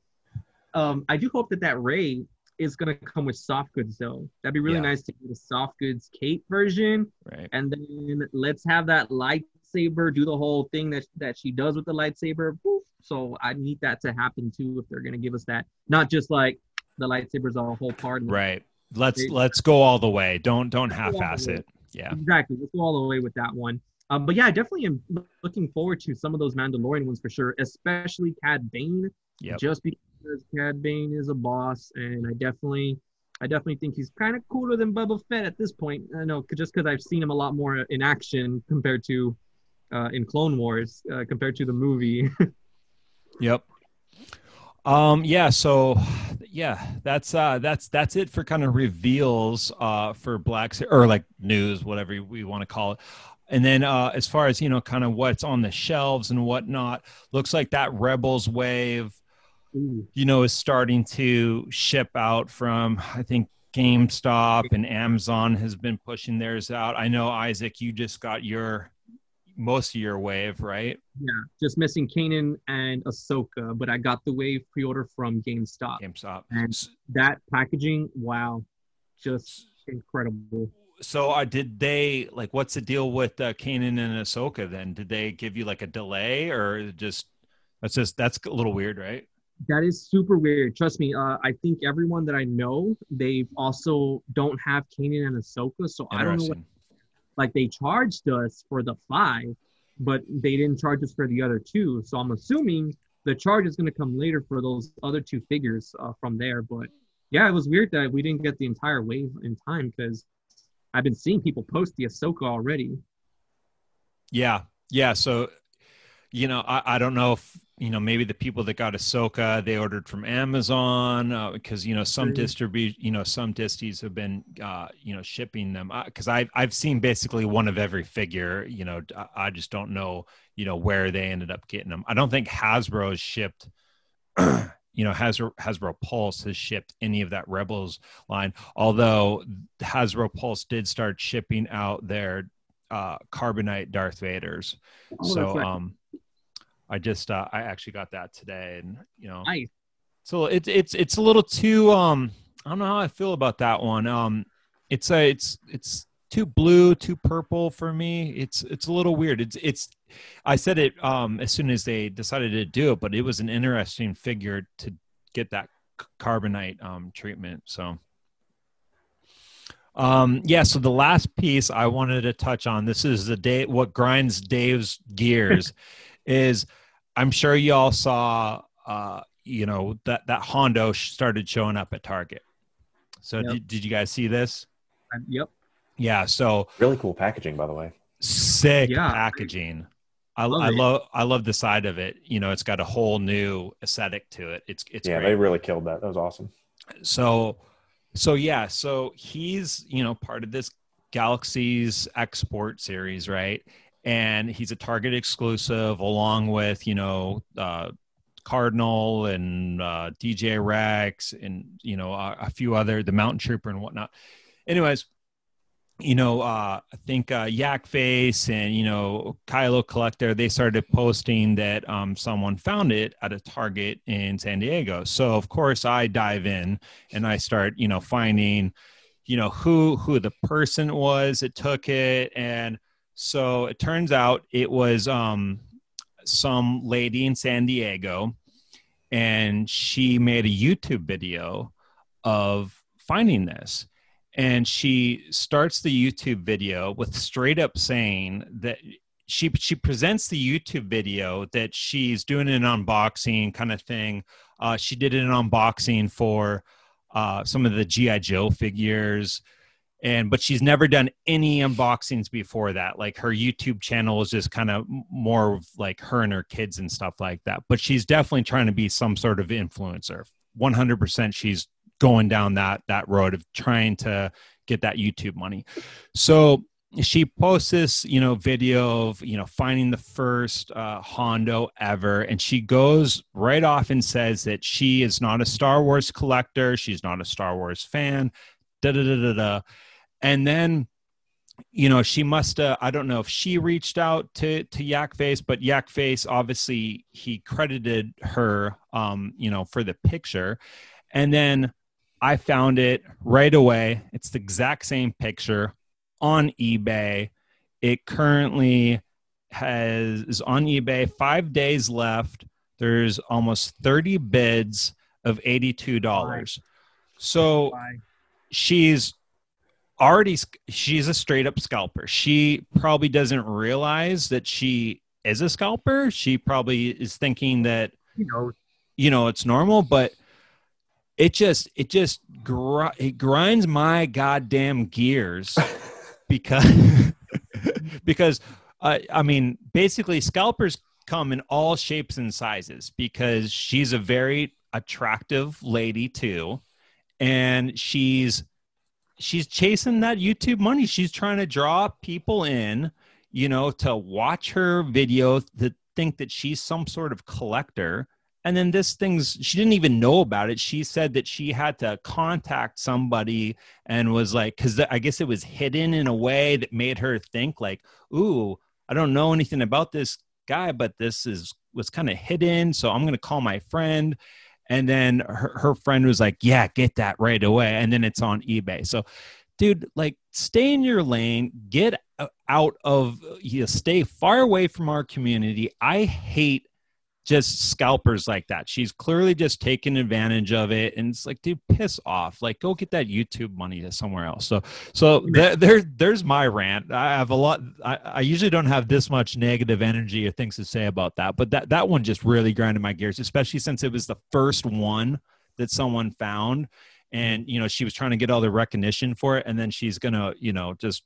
Um, I do hope that that Rey is gonna come with soft goods though. That'd be really Yeah. nice to get a soft goods Kate version, right. and then let's have that lightsaber do the whole thing that that she does with the lightsaber. So I need that to happen too if they're gonna give us that, not just like the lightsabers are a whole part. Right. Let's They- let's go all the way. Don't don't Let's go all the half-ass it. Yeah. Exactly. Let's go all the way with that one. Um, but yeah, I definitely am looking forward to some of those Mandalorian ones for sure, especially Cad Bane. Yep. Just because Cad Bane is a boss, and I definitely, I definitely think he's kind of cooler than Boba Fett at this point. I know, just because I've seen him a lot more in action compared to uh, in Clone Wars, uh, compared to the movie. Yep. Um yeah, so yeah, that's uh that's that's it for kind of reveals uh for Black or like news, whatever we want to call it. And then uh as far as you know, kind of what's on the shelves and whatnot, looks like that Rebels wave, you know, is starting to ship out from I think GameStop and Amazon has been pushing theirs out. I know Isaac, you just got your most of your wave, right? yeah, just missing Kanan and Ahsoka, but I got the wave pre-order from GameStop. GameStop. And that packaging, wow, just incredible. So, uh, did they like? What's the deal with uh, Kanan and Ahsoka? Then, did they give you like a delay, or just that's just that's a little weird, right? That is super weird. Trust me. Uh, I think everyone that I know, they also don't have Kanan and Ahsoka. So I don't know. What, like they charged us for the five, but they didn't charge us for the other two. So I'm assuming the charge is going to come later for those other two figures uh, from there. But yeah, it was weird that we didn't get the entire wave in time because I've been seeing people post the Ahsoka already. Yeah, yeah. So, you know, I, I don't know if you know maybe the people that got Ahsoka they ordered from Amazon uh, because you know some True. distribute you know some disties have been uh, you know shipping them because I've I've seen basically one of every figure. You know, I, I just don't know you know where they ended up getting them. I don't think Hasbro has shipped. you know Hasbro, Hasbro Pulse has shipped any of that Rebels line. Although Hasbro Pulse did start shipping out their uh, Carbonite Darth Vaders. Oh, so right. um, I just uh, I actually got that today, and you know, Nice. so it's it's it's a little too um I don't know how I feel about that one. Um, it's a it's it's too blue, too purple for me. It's it's a little weird. It's it's I said it um as soon as they decided to do it, but it was an interesting figure to get that carbonite um treatment. So um yeah, so the last piece I wanted to touch on this is the day what grinds Dave's gears is I'm sure y'all saw uh you know that that Hondo started showing up at Target. So Yep. did, did you guys see this? Uh, Yep. Yeah, so Really cool packaging, by the way. sick Yeah. packaging. I, Love I it. love I love the side of it. You know, it's got a whole new aesthetic to it. It's it's yeah, great. they really killed that. That was awesome. so so yeah, so he's you know part of this Galaxy's export series, right? And he's a Target exclusive, along with you know uh, Cardinal and uh, DJ Rex and you know a, a few other the Mountain Trooper and whatnot. Anyways, you know, uh, I think uh, Yak Face and you know Kylo Collector they started posting that um, someone found it at a Target in San Diego. So of course I dive in and I start you know finding you know who who the person was that took it and so it turns out it was um some lady in San Diego and she made a YouTube video of finding this. And she starts the YouTube video with straight up saying that she she presents the YouTube video that she's doing an unboxing kind of thing. Uh, she did an unboxing for uh, some of the GI Joe figures, and but she's never done any unboxings before that. Like her YouTube channel is just kind of more of like her and her kids and stuff like that. But she's definitely trying to be some sort of influencer. One hundred percent, she's going down that that road of trying to get that YouTube money. So she posts this, you know, video of you know finding the first uh, Hondo ever, and she goes right off and says that she is not a Star Wars collector, she's not a Star Wars fan, da da da da da, and then you know she must uh, i don't know if she reached out to to yak face but yak face obviously he credited her um you know for the picture. And then i found it right away. It's the exact same picture on ebay. It currently has is on ebay five days left. There's almost 30 bids of $82 so she's already she's a straight up scalper. She probably doesn't realize that she is a scalper. She probably is thinking that You know, you know it's normal but it just it just gr- it grinds my goddamn gears because because uh, i mean basically scalpers come in all shapes and sizes because she's a very attractive lady too. And she's she's chasing that YouTube money. She's trying to draw people in, you know, to watch her video to think that she's some sort of collector. And then this thing's she didn't even know about it. She said that she had to contact somebody and was like, because I guess it was hidden in a way that made her think like, "Ooh, I don't know anything about this guy, but this is was kind of hidden. So I'm gonna call my friend." And then her, her friend was like, Yeah, get that right away. And then it's on eBay. So, dude, like, stay in your lane, get uh, out of, uh, you know, stay far away from our community. I hate just scalpers like that. She's clearly just taking advantage of it. And it's like, dude, piss off. Like, go get that YouTube money to somewhere else. So, so there, there there's my rant. I have a lot. I, I usually don't have this much negative energy or things to say about that, but that that one just really grinded my gears, especially since it was the first one that someone found, and you know she was trying to get all the recognition for it, and then she's gonna you know just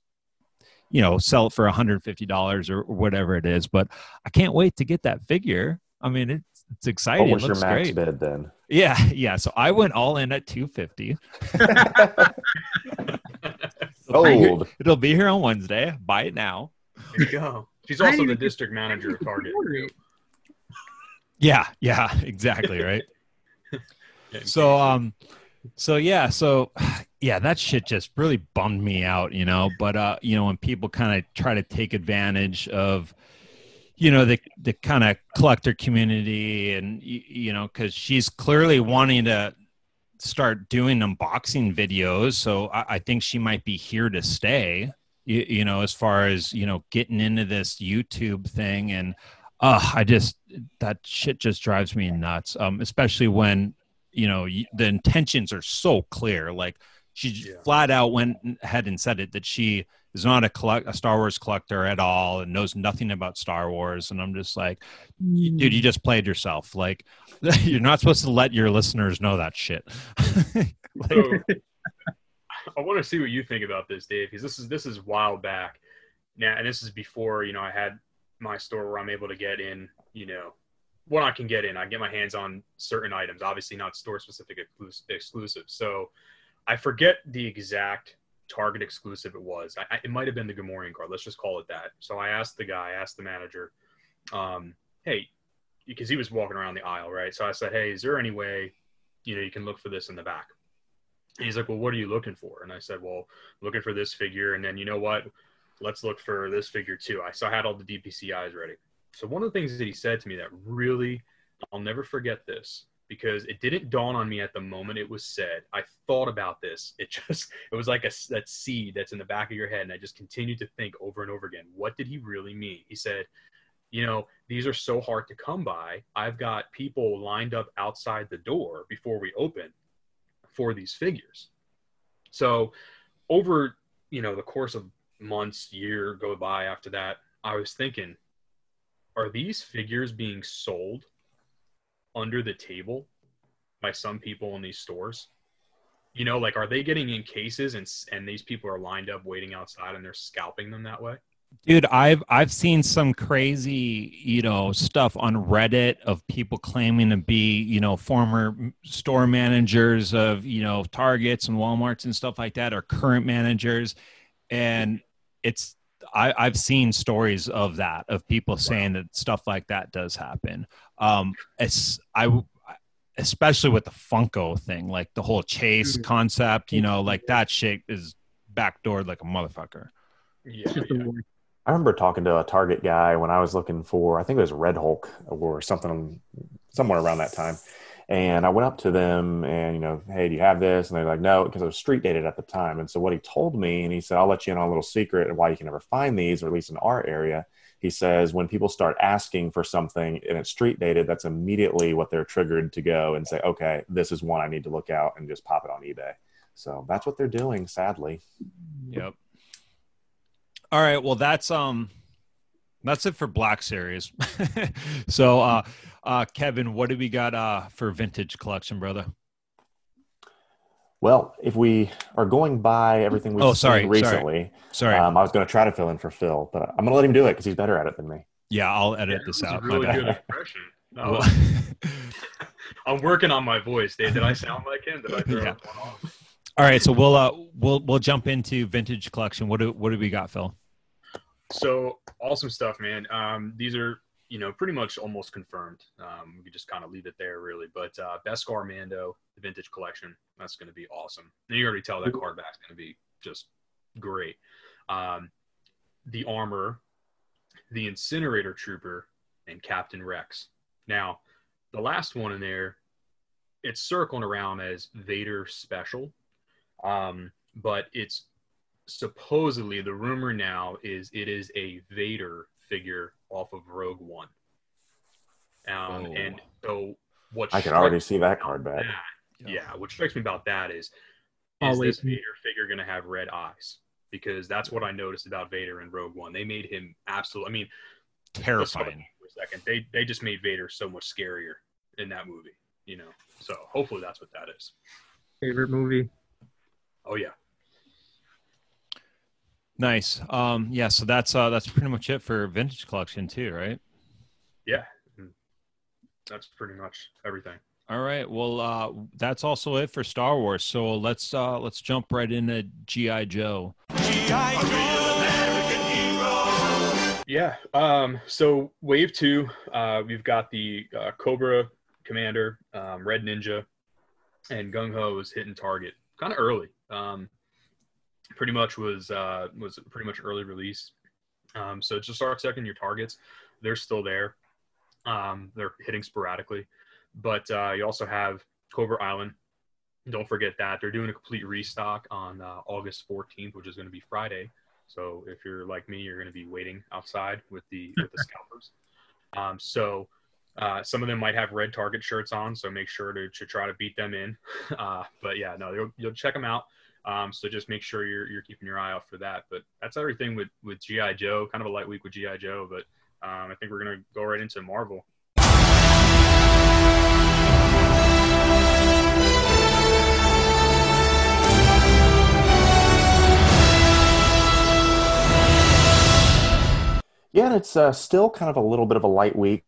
you know sell it for $150 or, or whatever it is. But I can't wait to get that figure. I mean, it's it's exciting. What was it your max great. bid then? Yeah, yeah. So I went all in at 250. Sold. It'll be here on Wednesday. Buy it now. There you go. She's also the district manager of Target. Yeah, yeah, exactly, right. so um so yeah so yeah that shit just really bummed me out you know but uh you know when people kind of try to take advantage of you know the the kind of collector community and you know because she's clearly wanting to start doing unboxing videos so I, I think she might be here to stay you, you know as far as you know getting into this youtube thing. And uh i just that shit just drives me nuts um especially when you know the intentions are so clear. Like she Yeah. flat out went ahead and said it that she is not a collect a Star Wars collector at all and knows nothing about Star Wars and I'm just like mm. dude you just played yourself like you're not supposed to let your listeners know that shit So, I want to see what you think about this, Dave, because this is this is a while back now, and this is before you know I had my store where I'm able to get in, you know, what I can get in. I get my hands on certain items, obviously not store specific exclusive. So I forget the exact Target exclusive it was. I, I- it might have been the Gamorrean Guard. Let's just call it that. So I asked the guy, I asked the manager, um, hey, because he was walking around the aisle, right? So I said, hey, is there any way, you know, you can look for this in the back? And he's like, well, what are you looking for? And I said, well, looking for this figure. And then you know what? Let's look for this figure too. I so I had all the DPCIs ready. So one of the things that he said to me that really, I'll never forget this because it didn't dawn on me at the moment it was said. I thought about this. It just, it was like a that seed that's in the back of your head, and I just continued to think over and over again. What did he really mean? He said, you know, these are so hard to come by. I've got people lined up outside the door before we open for these figures. So over, you know, the course of months, year go by after that, I was thinking, are these figures being sold under the table by some people in these stores? You know, like are they getting in cases and and these people are lined up waiting outside and they're scalping them that way? dude i've i've seen some crazy you know stuff on reddit of people claiming to be you know former store managers of you know targets and walmarts and stuff like that or current managers and it's I, I've seen stories of that of people saying that stuff like that does happen. Um, it's I especially with the Funko thing, like the whole chase concept. You know, like that shit is backdoored like a motherfucker. Yeah, yeah. I remember talking to a Target guy when I was looking for, I think it was Red Hulk or something, somewhere around that time. And I went up to them and, you know, hey, do you have this? And they're like, no, because it was street dated at the time. And so what he told me, and he said, I'll let you in on a little secret of why you can never find these, or at least in our area. He says, when people start asking for something and it's street dated, that's immediately what they're triggered to go and say, okay, this is one I need to look out and just pop it on eBay. So that's what they're doing, sadly. Yep. All right. Well, that's um, that's it for Black Series. so, uh, uh, Kevin, what do we got uh for vintage collection, brother? Well, if we are going by everything we've Oh, sorry, seen recently, Sorry. um, I was going to try to fill in for Phil, but I'm going to let him do it because he's better at it than me. yeah, I'll edit that this was a out. really good impression. Well- Oh, I'm working on my voice, Dave. Did I sound like him? Did I throw Yeah. one off? All right, so we'll uh we'll we'll jump into vintage collection. What do what do we got, Phil? So awesome stuff, man. Um, these are you know pretty much almost confirmed. Um, we could just kind of leave it there, really. But uh, Beskar Mando, the vintage collection, that's going to be awesome. And you already tell that card back's going to be just great. Um, the armor, the incinerator trooper, and Captain Rex. Now, the last one in there, it's circling around as Vader special, um, but it's supposedly the rumor now is it is a Vader figure off of Rogue One. Um, Oh. and so what I can already see that card back. that- yeah, what strikes me about that is is Always. this Vader figure going to have red eyes? Because that's what I noticed about Vader in Rogue One. They made him absolute. I mean, let's talk about Terrifying. for a second. They they just made Vader so much scarier in that movie. You know, so hopefully that's what that is. Favorite movie. Oh yeah. Nice. Um, yeah, so that's uh that's pretty much it for vintage collection too, right? Yeah. Mm. That's pretty much everything. All right. Well, uh, that's also it for Star Wars. So let's uh, let's jump right into GI Joe. Yeah. Um, so wave two, uh, we've got the uh, Cobra Commander, um, Red Ninja, and Gung Ho was hitting target kind of early. Um, pretty much was uh, was pretty much early release. Um, so just start checking your targets. They're still there. Um, they're hitting sporadically, but uh, you also have Cobra Island. Don't forget that they're doing a complete restock on uh, August 14th, which is going to be Friday. So if you're like me, you're going to be waiting outside with the with the scalpers. Um, so uh, some of them might have red target shirts on, so make sure to, to try to beat them in. Uh, but yeah, no, you'll, you'll check them out. Um, so just make sure you're, you're keeping your eye out for that. But that's everything with, with GI Joe. Kind of a light week with GI Joe, but um, I think we're gonna go right into Marvel. Yeah, and it's uh, still kind of a little bit of a light week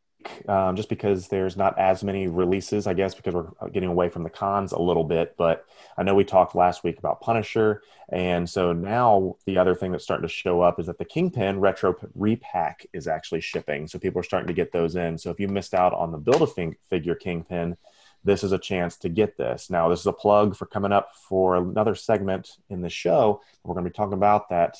um, just because there's not as many releases, I guess, because we're uh, getting away from the cons a little bit. But I know we talked last week about Punisher. And so now the other thing that's starting to show up is that the Kingpin Retro Repack is actually shipping. So people are starting to get those in. So if you missed out on the Build a Figure Kingpin, this is a chance to get this. Now, this is a plug for coming up for another segment in the show. We're going to be talking about that,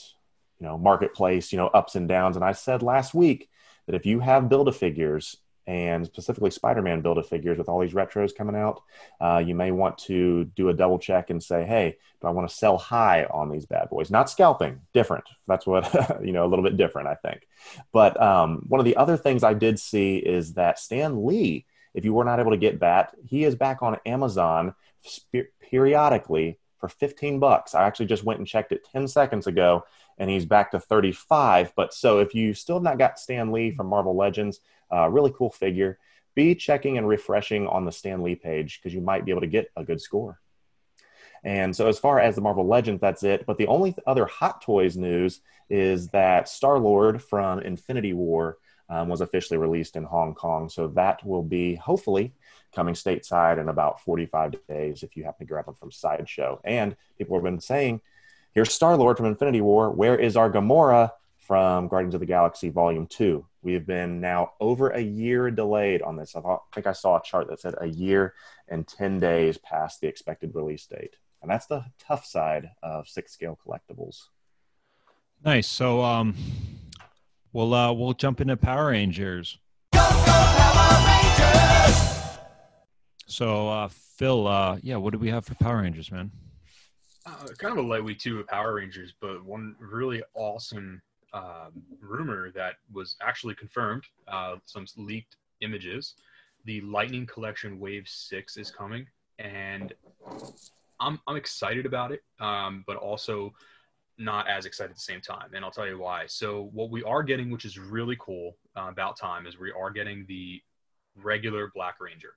you know, marketplace, you know, ups and downs. And I said last week that if you have build a figures and specifically Spider-Man build a figures with all these retros coming out, uh, you may want to do a double check and say, "Hey, do I want to sell high on these bad boys?" Not scalping, different. That's what you know, a little bit different, I think. But um, one of the other things I did see is that Stan Lee, if you were not able to get that, he is back on Amazon sp- periodically for 15 bucks. I actually just went and checked it 10 seconds ago and he's back to 35. But so if you still have not got Stan Lee from Marvel Legends, uh, really cool figure, be checking and refreshing on the Stan Lee page because you might be able to get a good score. And so, as far as the Marvel Legends, that's it. But the only other Hot Toys news is that Star Lord from Infinity War um, was officially released in Hong Kong. So, that will be hopefully coming stateside in about 45 days if you happen to grab them from Sideshow. And people have been saying Here's Star Lord from Infinity War. Where is our Gamora from Guardians of the Galaxy Volume 2? We have been now over a year delayed on this. I, thought, I think I saw a chart that said a year and 10 days past the expected release date. And that's the tough side of six scale collectibles. Nice. So um, we'll uh, we'll jump into Power Rangers. Go, go, Power Rangers! So uh, Phil, uh, yeah, what do we have for Power Rangers, man? Uh, kind of a light week too with Power Rangers, but one really awesome um, rumor that was actually confirmed. Uh, some leaked images. The Lightning Collection Wave Six is coming, and I'm I'm excited about it, um, but also not as excited at the same time. And I'll tell you why. So what we are getting, which is really cool uh, about time, is we are getting the regular Black Ranger.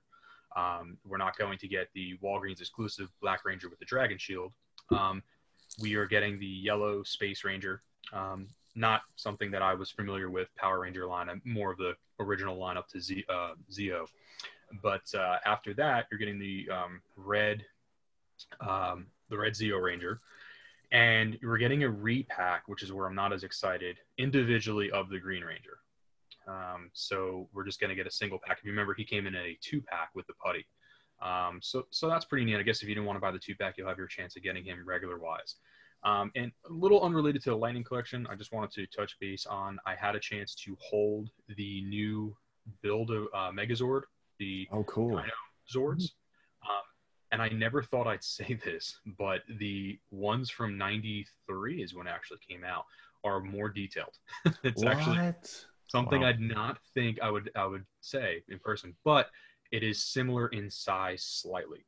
Um, we're not going to get the Walgreens exclusive Black Ranger with the Dragon Shield. Um, we are getting the yellow Space Ranger. Um, not something that I was familiar with Power Ranger line. I'm more of the original lineup to Z, uh, Zeo. But uh, after that, you're getting the um, red, um, the red Zeo Ranger, and we're getting a repack, which is where I'm not as excited individually of the Green Ranger. Um, so we're just going to get a single pack. If you remember, he came in a two pack with the putty. Um, so, so that's pretty neat. I guess if you didn't want to buy the two pack, you'll have your chance of getting him regular wise. Um, and a little unrelated to the Lightning Collection, I just wanted to touch base on. I had a chance to hold the new build of uh, Megazord, the oh cool Dino Zords, um, and I never thought I'd say this, but the ones from '93 is when it actually came out are more detailed. it's what? actually something Wow. I'd not think I would I would say in person, but it is similar in size slightly.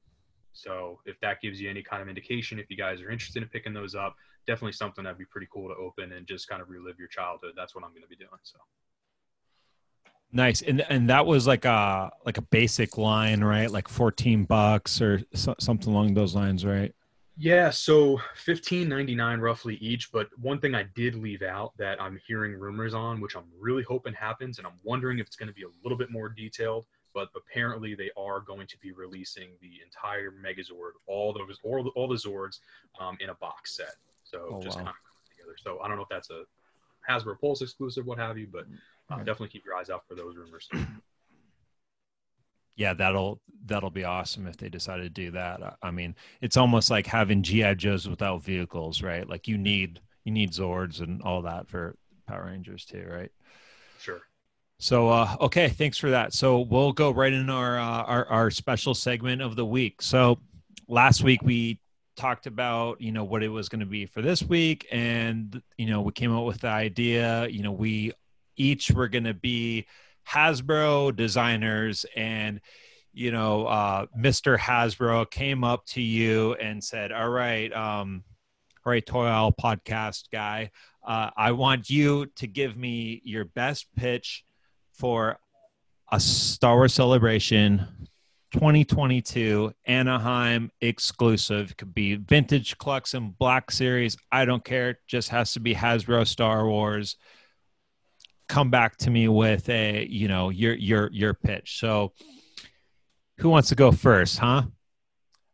So if that gives you any kind of indication, if you guys are interested in picking those up, definitely something that'd be pretty cool to open and just kind of relive your childhood. That's what I'm going to be doing. So Nice, and and that was like a like a basic line, right? Like fourteen bucks or so, something along those lines, right? yeah, so 15.99 roughly each. But one thing I did leave out that I'm hearing rumors on, which I'm really hoping happens, and I'm wondering if it's going to be a little bit more detailed. But apparently, they are going to be releasing the entire Megazord, all those, all the, all the Zords, um, in a box set. So Oh, just wow. kind of together. So I don't know if that's a Hasbro Pulse exclusive, what have you, but uh, Right. definitely keep your eyes out for those rumors. yeah, that'll that'll be awesome if they decide to do that. I- I mean, it's almost like having GI Joes without vehicles, right? Like you need you need Zords and all that for Power Rangers too, right? Sure. So uh, okay, thanks for that. So we'll go right in our, uh, our our special segment of the week. So last week we talked about you know what it was going to be for this week, and you know we came up with the idea. You know we each were going to be Hasbro designers, and you know uh, Mr. Hasbro came up to you and said, "All right, um, all right, Toy Owl podcast guy." Uh, I want you to give me your best pitch for a Star Wars Celebration 2022 Anaheim exclusive. Could be vintage collection, Black Series. I don't care. It just has to be Hasbro Star Wars. Come back to me with a, you know, your your your pitch. So, who wants to go first? Huh?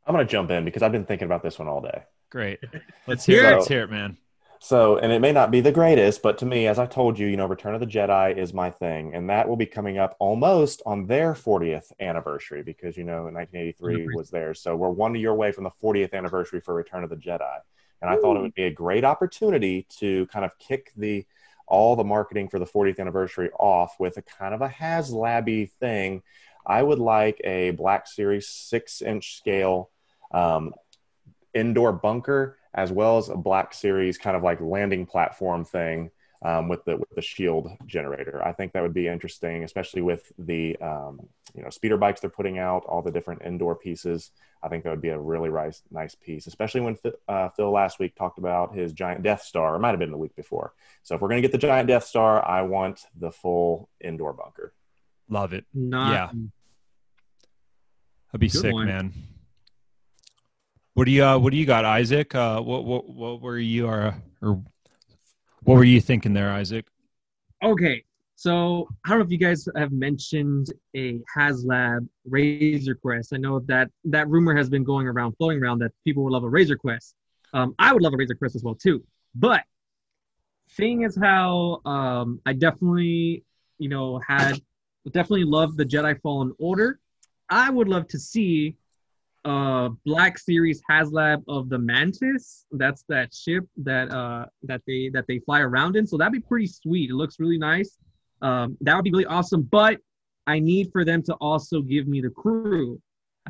I'm going to jump in because I've been thinking about this one all day. Great. Let's hear it. So- Let's hear it, man. So, and it may not be the greatest, but to me, as I told you, you know, Return of the Jedi is my thing, and that will be coming up almost on their 40th anniversary because you know, 1983 was theirs. So we're one year away from the 40th anniversary for Return of the Jedi, and I thought it would be a great opportunity to kind of kick the all the marketing for the 40th anniversary off with a kind of a HasLabby thing. I would like a Black Series six-inch scale um, indoor bunker as well as a black series kind of like landing platform thing um, with the with the shield generator i think that would be interesting especially with the um, you know speeder bikes they're putting out all the different indoor pieces i think that would be a really nice nice piece especially when Phil- uh, phil last week talked about his giant death star it might have been the week before so if we're going to get the giant death star i want the full indoor bunker Love it. Not, Yeah. That'd be Good sick, one. man. What do you uh, What do you got, Isaac? Uh, what what what were you uh, or what were you thinking there, Isaac? Okay, so I don't know if you guys have mentioned a HasLab Razor Crest. I know that that rumor has been going around, floating around, that people would love a Razor Crest. Um, I would love a Razor Crest as well too. But seeing as how um, I definitely, you know, had definitely loved the Jedi Fallen Order, I would love to see uh Black Series HasLab of the Mantis. That's that ship that uh that they that they fly around in. So that'd be pretty sweet. It looks really nice. Um, that would be really awesome. But I need for them to also give me the crew.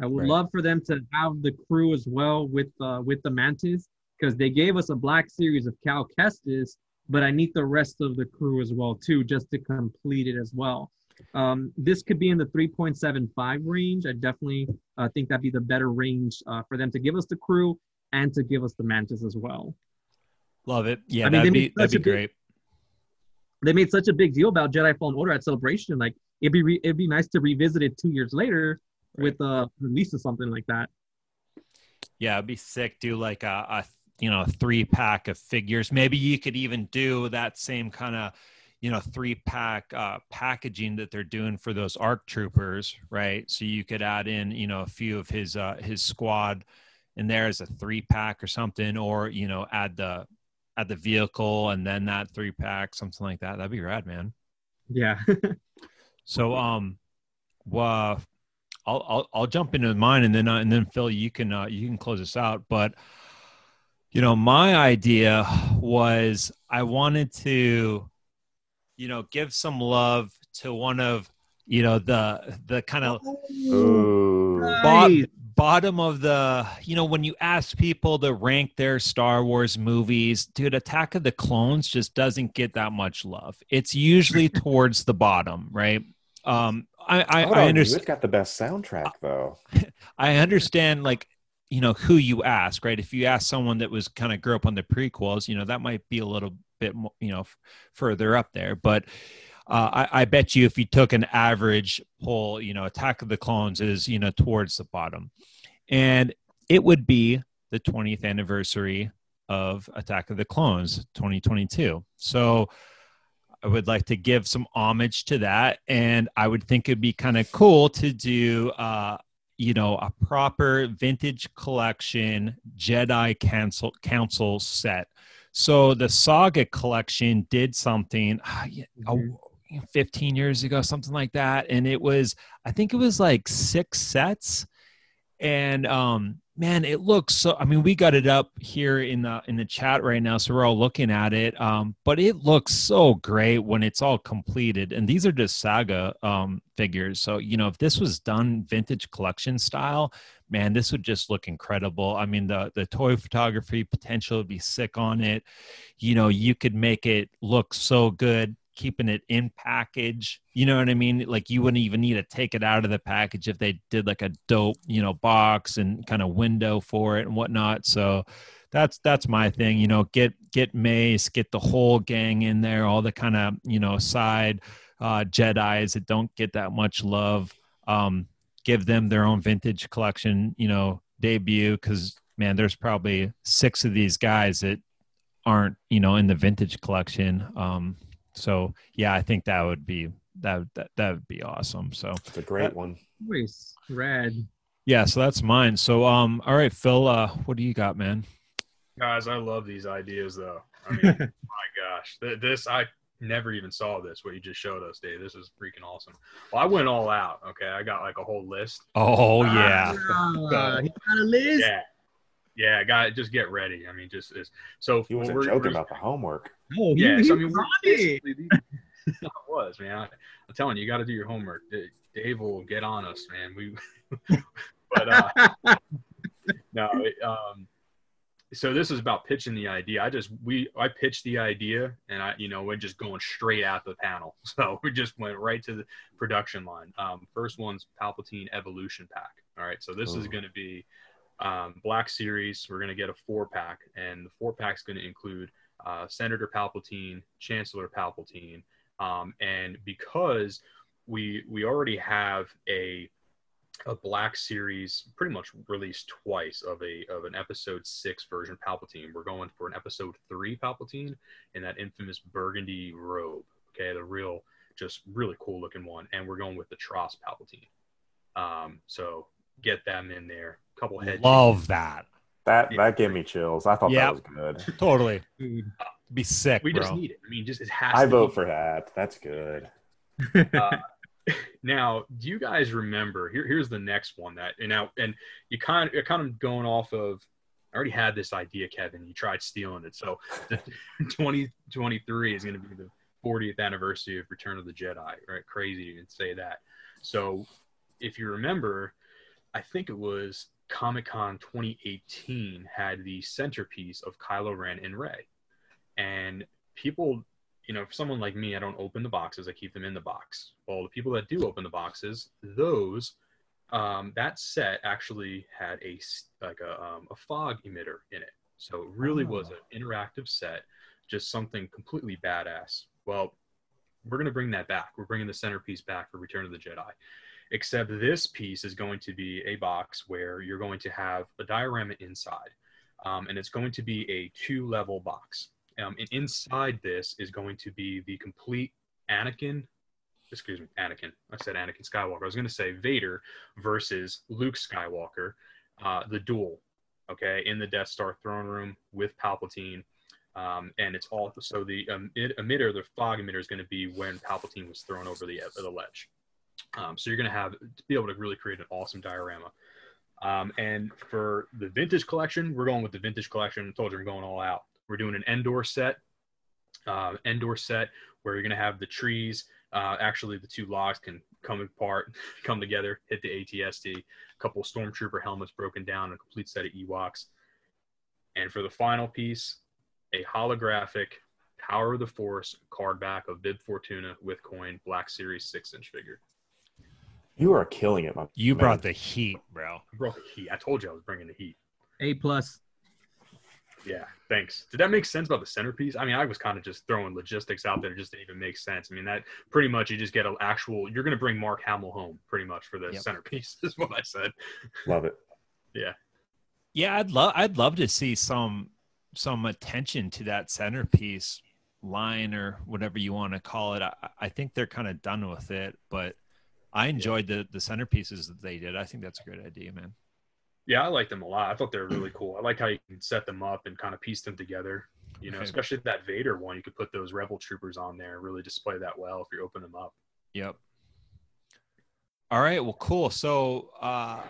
I would Right. love for them to have the crew as well with uh with the Mantis because they gave us a Black Series of Cal Kestis, but I need the rest of the crew as well too, just to complete it as well. Um, this could be in the 3.75 range. I definitely uh, think that'd be the better range uh, for them to give us the crew and to give us the mantis as well. Love it. Yeah, I mean, that'd be that'd be a big- great. They made such a big deal about Jedi Fallen Order at Celebration. Like it'd be re- it'd be nice to revisit it two years later with a release of something like that. Yeah, it'd be sick. Do like a, a you know three pack of figures. Maybe you could even do that same kind of you know three pack uh, packaging that they're doing for those arc troopers, right? So you could add in you know a few of his uh, his squad in there as a three pack or something, or you know add the add the vehicle and then that three pack, something like that. That'd be rad, man. Yeah. So um, well, I'll I'll I'll jump into mine and then uh, and then Phil, you can uh, you can close us out. But you know, my idea was I wanted to, you know, give some love to one of you know the the kind of bo- Nice. bottom of the you know when you ask people to rank their star wars movies dude attack of the clones just doesn't get that much love it's usually towards the bottom right um i i, I, I understand It's got the best soundtrack, though. I understand like you know who you ask, right? If you ask someone that was kind of grew up on the prequels, you know that might be a little bit more, you know f- further up there. But uh, I, I bet you if you took an average poll, you know, Attack of the Clones is you know towards the bottom, and it would be the 20th anniversary of Attack of the Clones, 2022. So. I would like to give some homage to that, and I would think it'd be kind of cool to do uh, you know a proper vintage collection jedi council council set so the saga collection did something ah, oh, 15 years ago, something like that. And it was, I think it was like six sets. And um, man, it looks so. I mean, we got it up here in the in the chat right now, so we're all looking at it. Um, but it looks so great when it's all completed. And these are just saga um, figures. So you know, if this was done vintage collection style, man, this would just look incredible. I mean, the the toy photography potential would be sick on it. You know, you could make it look so good keeping it in package. You know what I mean? Like you wouldn't even need to take it out of the package if they did like a dope, you know, box and kind of window for it and whatnot. So that's that's my thing. You know, get get Mace, get the whole gang in there, all the kind of you know side uh, Jedi's that don't get that much love. Um, give them their own vintage collection, you know, debut because man, there's probably six of these guys that aren't you know in the vintage collection. Um, so yeah, I think that would be that that that would be awesome. So It's a great one. Nice. Rad. yeah, so that's mine. So um, all right, Phil, uh, what do you got, man? Guys, I love these ideas though. I mean, my gosh, Th- this I never even saw this. What you just showed us, Dave. This is freaking awesome. Well, I went all out. Okay, I got like a whole list. Oh yeah, Ah, he got a list. Yeah, yeah. Got just get ready. I mean, just is so. He wasn't we're- joking we're- about the homework. Oh, he, Yeah, he so I mean, we're brought it. basically these- I was man. I, I'm telling you, you got to do your homework. Dave will get on us, man. We, but uh, no, it, um, so this is about pitching the idea. I just we I pitched the idea, and I you know we're just going straight at the panel. So we just went right to the production line. Um, first one's Palpatine Evolution Pack. All right, so this is Oh. going to be um, Black Series. We're going to get a four pack, and the four pack is going to include uh, Senator Palpatine, Chancellor Palpatine, um, and because we we already have a a Black Series pretty much released twice of a of an Episode Six version Palpatine. We're going for an Episode Three Palpatine in that infamous burgundy robe. Okay, the real, just really cool looking one, and we're going with the TROS Palpatine. Um, so get them in there. A Couple head love that. That Yeah. that gave me chills. I thought Yep. that was good. Totally, be sick, We bro. just need it. I mean, just it has. I to vote be. for that. That's good. Uh, now, do you guys remember? Here, here's the next one that and now and you kind of you're kind of going off of. I already had this idea, Kevin. You tried stealing it. So, 2023 is going to be the 40th anniversary of Return of the Jedi. Right? Crazy to even say that. So, if you remember, I think it was Comic Con 2018 had the centerpiece of Kylo Ren and Rey, and people you know, for someone like me, I don't open the boxes. I keep them in the box. Well, the people that do open the boxes, those, um, that set actually had a like a, um, a fog emitter in it. So it really was Oh. an interactive set, just something completely badass. Well, we're gonna bring that back. We're bringing the centerpiece back for Return of the Jedi. Except this piece is going to be a box where you're going to have a diorama inside, um, and it's going to be a two-level box. Um, and inside this is going to be the complete Anakin, excuse me, Anakin. I said Anakin Skywalker. I was going to say Vader versus Luke Skywalker, uh, the duel, okay, in the Death Star throne room with Palpatine. Um, and it's all so the um, emitter, the fog emitter, is going to be when Palpatine was thrown over the the ledge. Um, so you're going to have to be able to really create an awesome diorama. Um, and for the vintage collection, we're going with the vintage collection. I told you I'm going all out. We're doing an Endor set, uh, Endor set where you're going to have the trees. Uh, actually, the two logs can come apart, come together, hit the ATST. A couple stormtrooper helmets broken down, a complete set of Ewoks. And for the final piece, a holographic Power of the Force card back of Bib Fortuna with coin Black Series six inch figure. You are killing it, my You man. brought the heat, bro. I brought the heat. I told you I was bringing the heat. A plus. Yeah, thanks. Did that make sense about the centerpiece? I mean, I was kind of just throwing logistics out there, it just didn't even make sense. I mean, that pretty much you just get an actual. You're going to bring Mark Hamill home, pretty much, for the Yep. centerpiece. Is what I said. Love it. Yeah, Yeah, I'd love I'd love to see some some attention to that centerpiece line or whatever you want to call it. I, I think they're kind of done with it, but I enjoyed the the centerpieces that they did. I think that's a great idea, man. Yeah, I liked them a lot. I thought they were really cool. I like how you can set them up and kind of piece them together. You know, Right. especially that Vader one, you could put those Rebel Troopers on there, and really display that well if you open them up. Yep. All right. Well, cool. So, uh,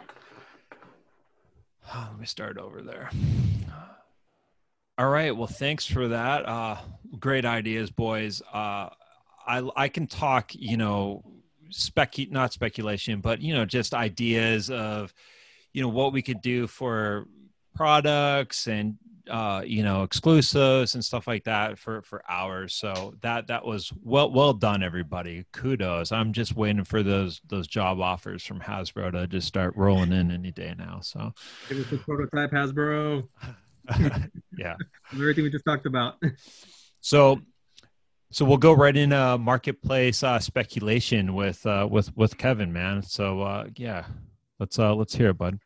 let me start over there. All right. Well, thanks for that. Uh, great ideas, boys. Uh, I I can talk. You know, spec not speculation, but you know, just ideas of, you know, what we could do for products and uh you know exclusives and stuff like that for for hours. So that that was well well done everybody. Kudos. I'm just waiting for those those job offers from hasbro to just start rolling in any day now so. Give us a prototype, Hasbro. yeah. Everything we just talked about. so so we'll go right into marketplace uh speculation with uh with with kevin man. So uh yeah let's uh let's hear it bud.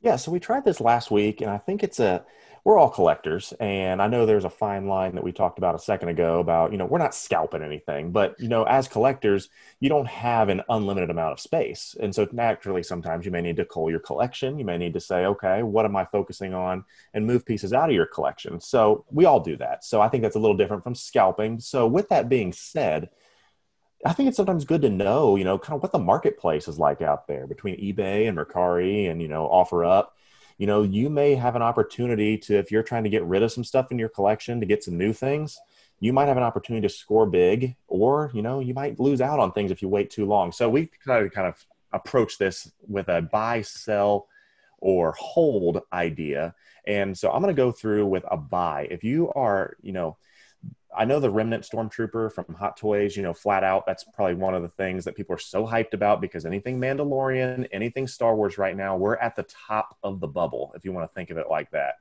Yeah, so we tried this last week, and I think it's a we're all collectors, and I know there's a fine line that we talked about a second ago about you know we're not scalping anything, but you know as collectors, you don't have an unlimited amount of space, and so naturally sometimes you may need to cull your collection. You may need to say, okay, what am I focusing on, and move pieces out of your collection. So we all do that. So I think that's a little different from scalping. So with that being said. I think it's sometimes good to know, you know, kind of what the marketplace is like out there between eBay and Mercari and, you know, OfferUp. You know, you may have an opportunity to, if you're trying to get rid of some stuff in your collection to get some new things, you might have an opportunity to score big, or, you know, you might lose out on things if you wait too long. So we decided to kind of approach this with a buy, sell, or hold idea. And so I'm going to go through with a buy. If you are, you know, I know the Remnant Stormtrooper from Hot Toys, you know, flat out, that's probably one of the things that people are so hyped about because anything Mandalorian, anything Star Wars right now, we're at the top of the bubble, if you want to think of it like that.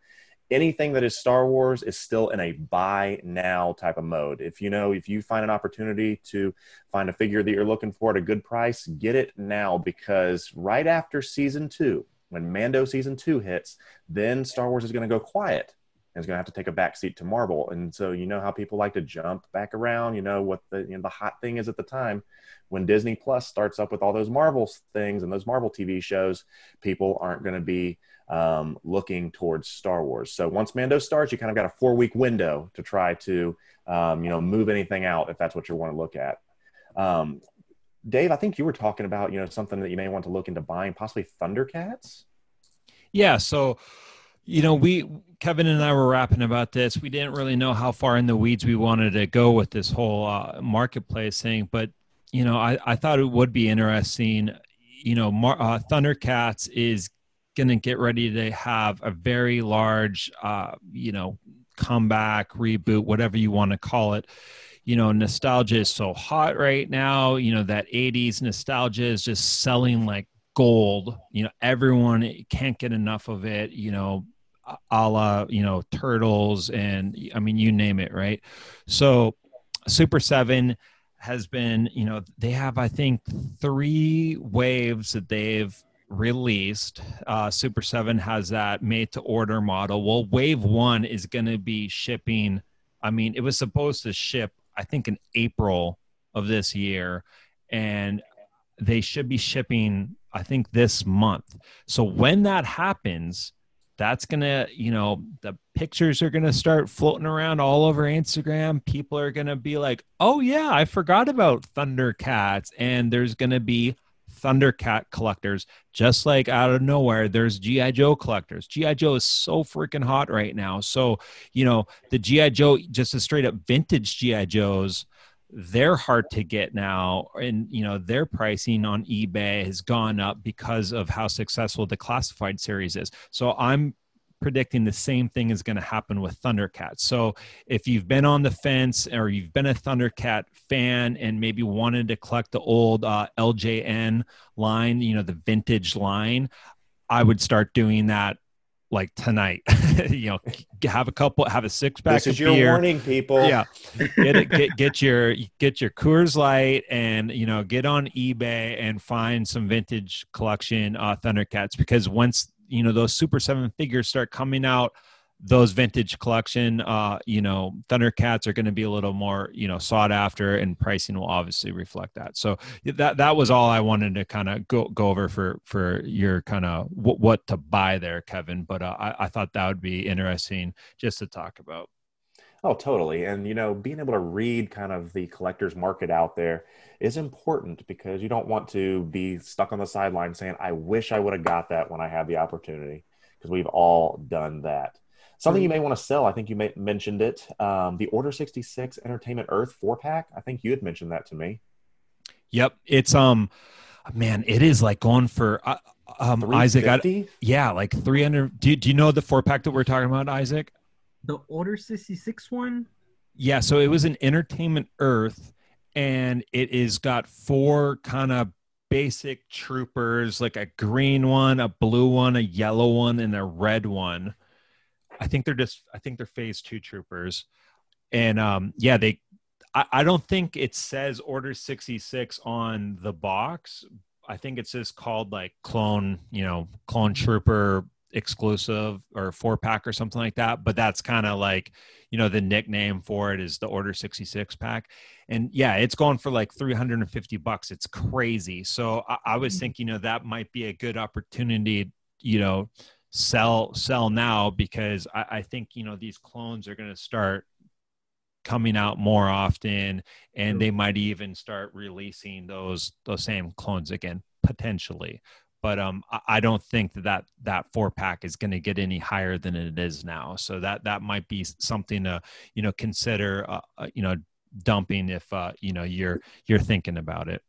Anything that is Star Wars is still in a buy now type of mode. If you know, if you find an opportunity to find a figure that you're looking for at a good price, get it now because right after season two, when Mando season two hits, then Star Wars is going to go quiet is going to have to take a back seat to Marvel. And so you know how people like to jump back around. You know what the you know, the hot thing is at the time when Disney Plus starts up with all those Marvel things and those Marvel TV shows. People aren't going to be um, looking towards Star Wars. So once Mando starts, you kind of got a four week window to try to um, you know move anything out if that's what you want to look at. Um, Dave, I think you were talking about you know something that you may want to look into buying, possibly Thundercats. Yeah. So, you know, we, Kevin and I were rapping about this. We didn't really know how far in the weeds we wanted to go with this whole uh, marketplace thing, but, you know, I, I thought it would be interesting. You know, Mar- uh, Thundercats is going to get ready to have a very large, uh, you know, comeback, reboot, whatever you want to call it you know nostalgia is so hot right now you know that 80s nostalgia is just selling like gold you know everyone can't get enough of it you know a la you know turtles and i mean you name it right? So super 7 has been you know they have i think three waves that they've released. Uh super 7 has that made to order model. Well wave 1 is going to be shipping i mean it was supposed to ship I think in April of this year, and they should be shipping, I think, this month. So when that happens, that's gonna, you know, the pictures are gonna start floating around all over Instagram. People are gonna be like, oh, yeah, I forgot about Thundercats. And there's gonna be Thundercat collectors, just like out of nowhere, there's G.I. Joe collectors. G.I. Joe is so freaking hot right now. So, you know, the G.I. Joe, just a straight up vintage G.I. Joes, they're hard to get now. And, you know, their pricing on eBay has gone up because of how successful the classified series is. So I'm predicting the same thing is going to happen with Thundercats. So if you've been on the fence or you've been a Thundercat fan and maybe wanted to collect the old uh, LJN line, you know, the vintage line, I would start doing that like tonight. you know, have a couple, have a six pack. This is of your beer. warning, people. Yeah, get it, get get your get your Coors Light and you know get on eBay and find some vintage collection uh, Thundercats because once you know those Super Seven figures start coming out, those vintage collection, uh, you know, Thundercats are going to be a little more you know sought after, and pricing will obviously reflect that. So that that was all I wanted to kind of go go over for for your kind of what, what to buy there, Kevin. But uh, I, I thought that would be interesting just to talk about. Oh, totally. And you know, being able to read kind of the collector's market out there is important because you don't want to be stuck on the sideline saying, "I wish I would have got that when I had the opportunity," because we've all done that. Something you may want to sell. I think you may, mentioned it. Um, the Order sixty six Entertainment Earth four pack. I think you had mentioned that to me. Yep, it's um, man, it is like going for uh, um Isaac. I, yeah, like three hundred. Do do you know the four pack that we're talking about, Isaac? The Order 66 one? Yeah, so it was an Entertainment Earth, and it is got four kind of basic troopers, like a green one, a blue one, a yellow one, and a red one. I think they're just I think they're phase two troopers. And um yeah, they I, I don't think it says Order 66 on the box. I think it's just called like clone, you know, clone trooper exclusive or four pack or something like that. But that's kind of like, you know, the nickname for it is the Order 66 pack. And yeah, it's going for like 350 bucks. It's crazy. So I, I was thinking, you know, that might be a good opportunity, you know, sell sell now because I, I think, you know, these clones are gonna start coming out more often and they might even start releasing those those same clones again potentially. But um I- i don't think that that, that four pack is going to get any higher than it is now. So that that might be something to you know consider uh, uh, you know dumping if uh you know you're you're thinking about it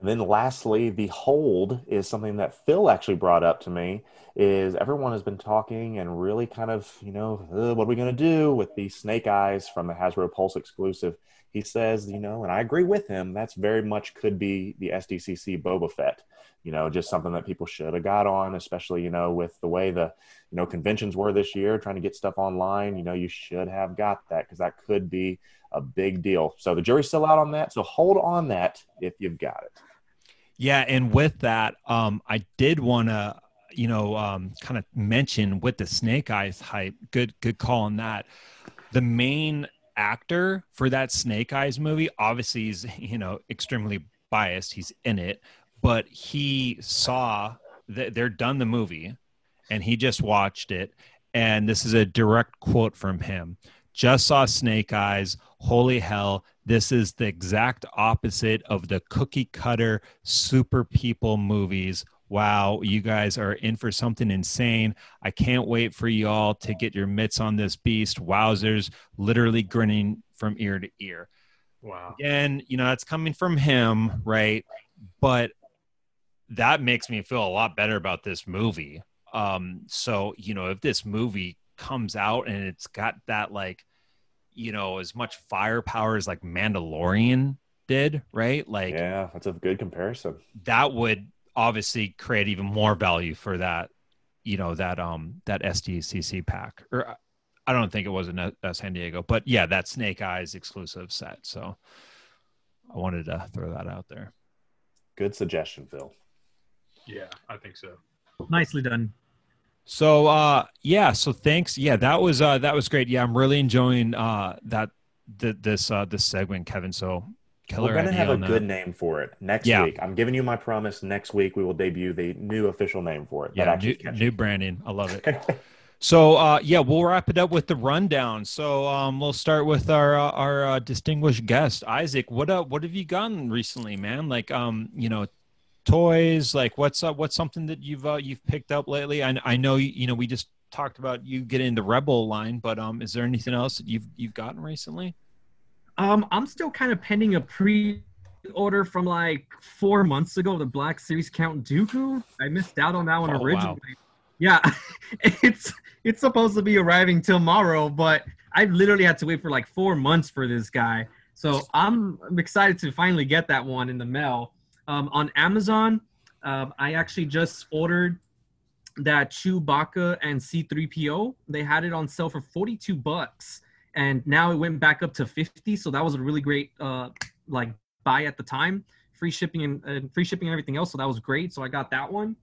And then lastly, the hold is something that Phil actually brought up to me. Is everyone has been talking and really kind of, you know, "Uh, what are we going to do with the Snake Eyes from the Hasbro Pulse exclusive? He says, you know, and I agree with him. That's very much could be the SDCC Boba Fett. You know, just something that people should have got on, especially you know with the way the you know conventions were this year, trying to get stuff online. You know, you should have got that because that could be a big deal. So the jury's still out on that. So hold on that if you've got it. Yeah, and with that, um, I did want to, you know, um, kind of mention with the Snake Eyes hype. Good, good call on that. The main actor for that Snake Eyes movie, obviously, he's you know extremely biased. He's in it, but he saw that they're done the movie, and he just watched it. And this is a direct quote from him. Just saw Snake Eyes. Holy hell, this is the exact opposite of the cookie cutter super people movies. Wow, you guys are in for something insane. I can't wait for you all to get your mitts on this beast. Wowzers, literally grinning from ear to ear. Wow. Again, you know, that's coming from him, right? But that makes me feel a lot better about this movie. Um, so, you know, if this movie comes out and it's got that like, you know, as much firepower as like Mandalorian did, right? Like Yeah, that's a good comparison. that would obviously create even more value for that, you know, that um that SDCC pack. Or uh, I don't think it was in uh, San Diego, but yeah, that Snake Eyes exclusive set. So I wanted to throw that out there. Good suggestion, Phil. Yeah, I think so. Nicely done. So uh yeah, so thanks. Yeah, that was uh that was great. Yeah, I'm really enjoying uh that th- this uh this segment, Kevin. So killer We're gonna have a that. good name for it next Yeah. week. I'm giving you my promise. Next week we will debut the new official name for it. Yeah, new, new branding. I love it. So uh, yeah, we'll wrap it up with the rundown. So um, we'll start with our uh, our uh, distinguished guest, Isaac. What uh, what have you gotten recently, man? Like um, you know, toys. Like what's uh, what's something that you've uh, you've picked up lately? I I know you know we just talked about you getting into Rebel line, but um, is there anything else that you've you've gotten recently? Um, I'm still kind of pending a pre-order from like four months ago. The Black Series Count Dooku. I missed out on that one Oh, wow. originally. Yeah, it's it's supposed to be arriving tomorrow, but I literally had to wait for like four months for this guy. So I'm, I'm excited to finally get that one in the mail. Um, on Amazon, um, I actually just ordered that Chewbacca and C3PO. They had it on sale for 42 bucks, and now it went back up to 50. So that was a really great uh, like buy at the time. Free shipping and, and free shipping and everything else. So that was great. So I got that one,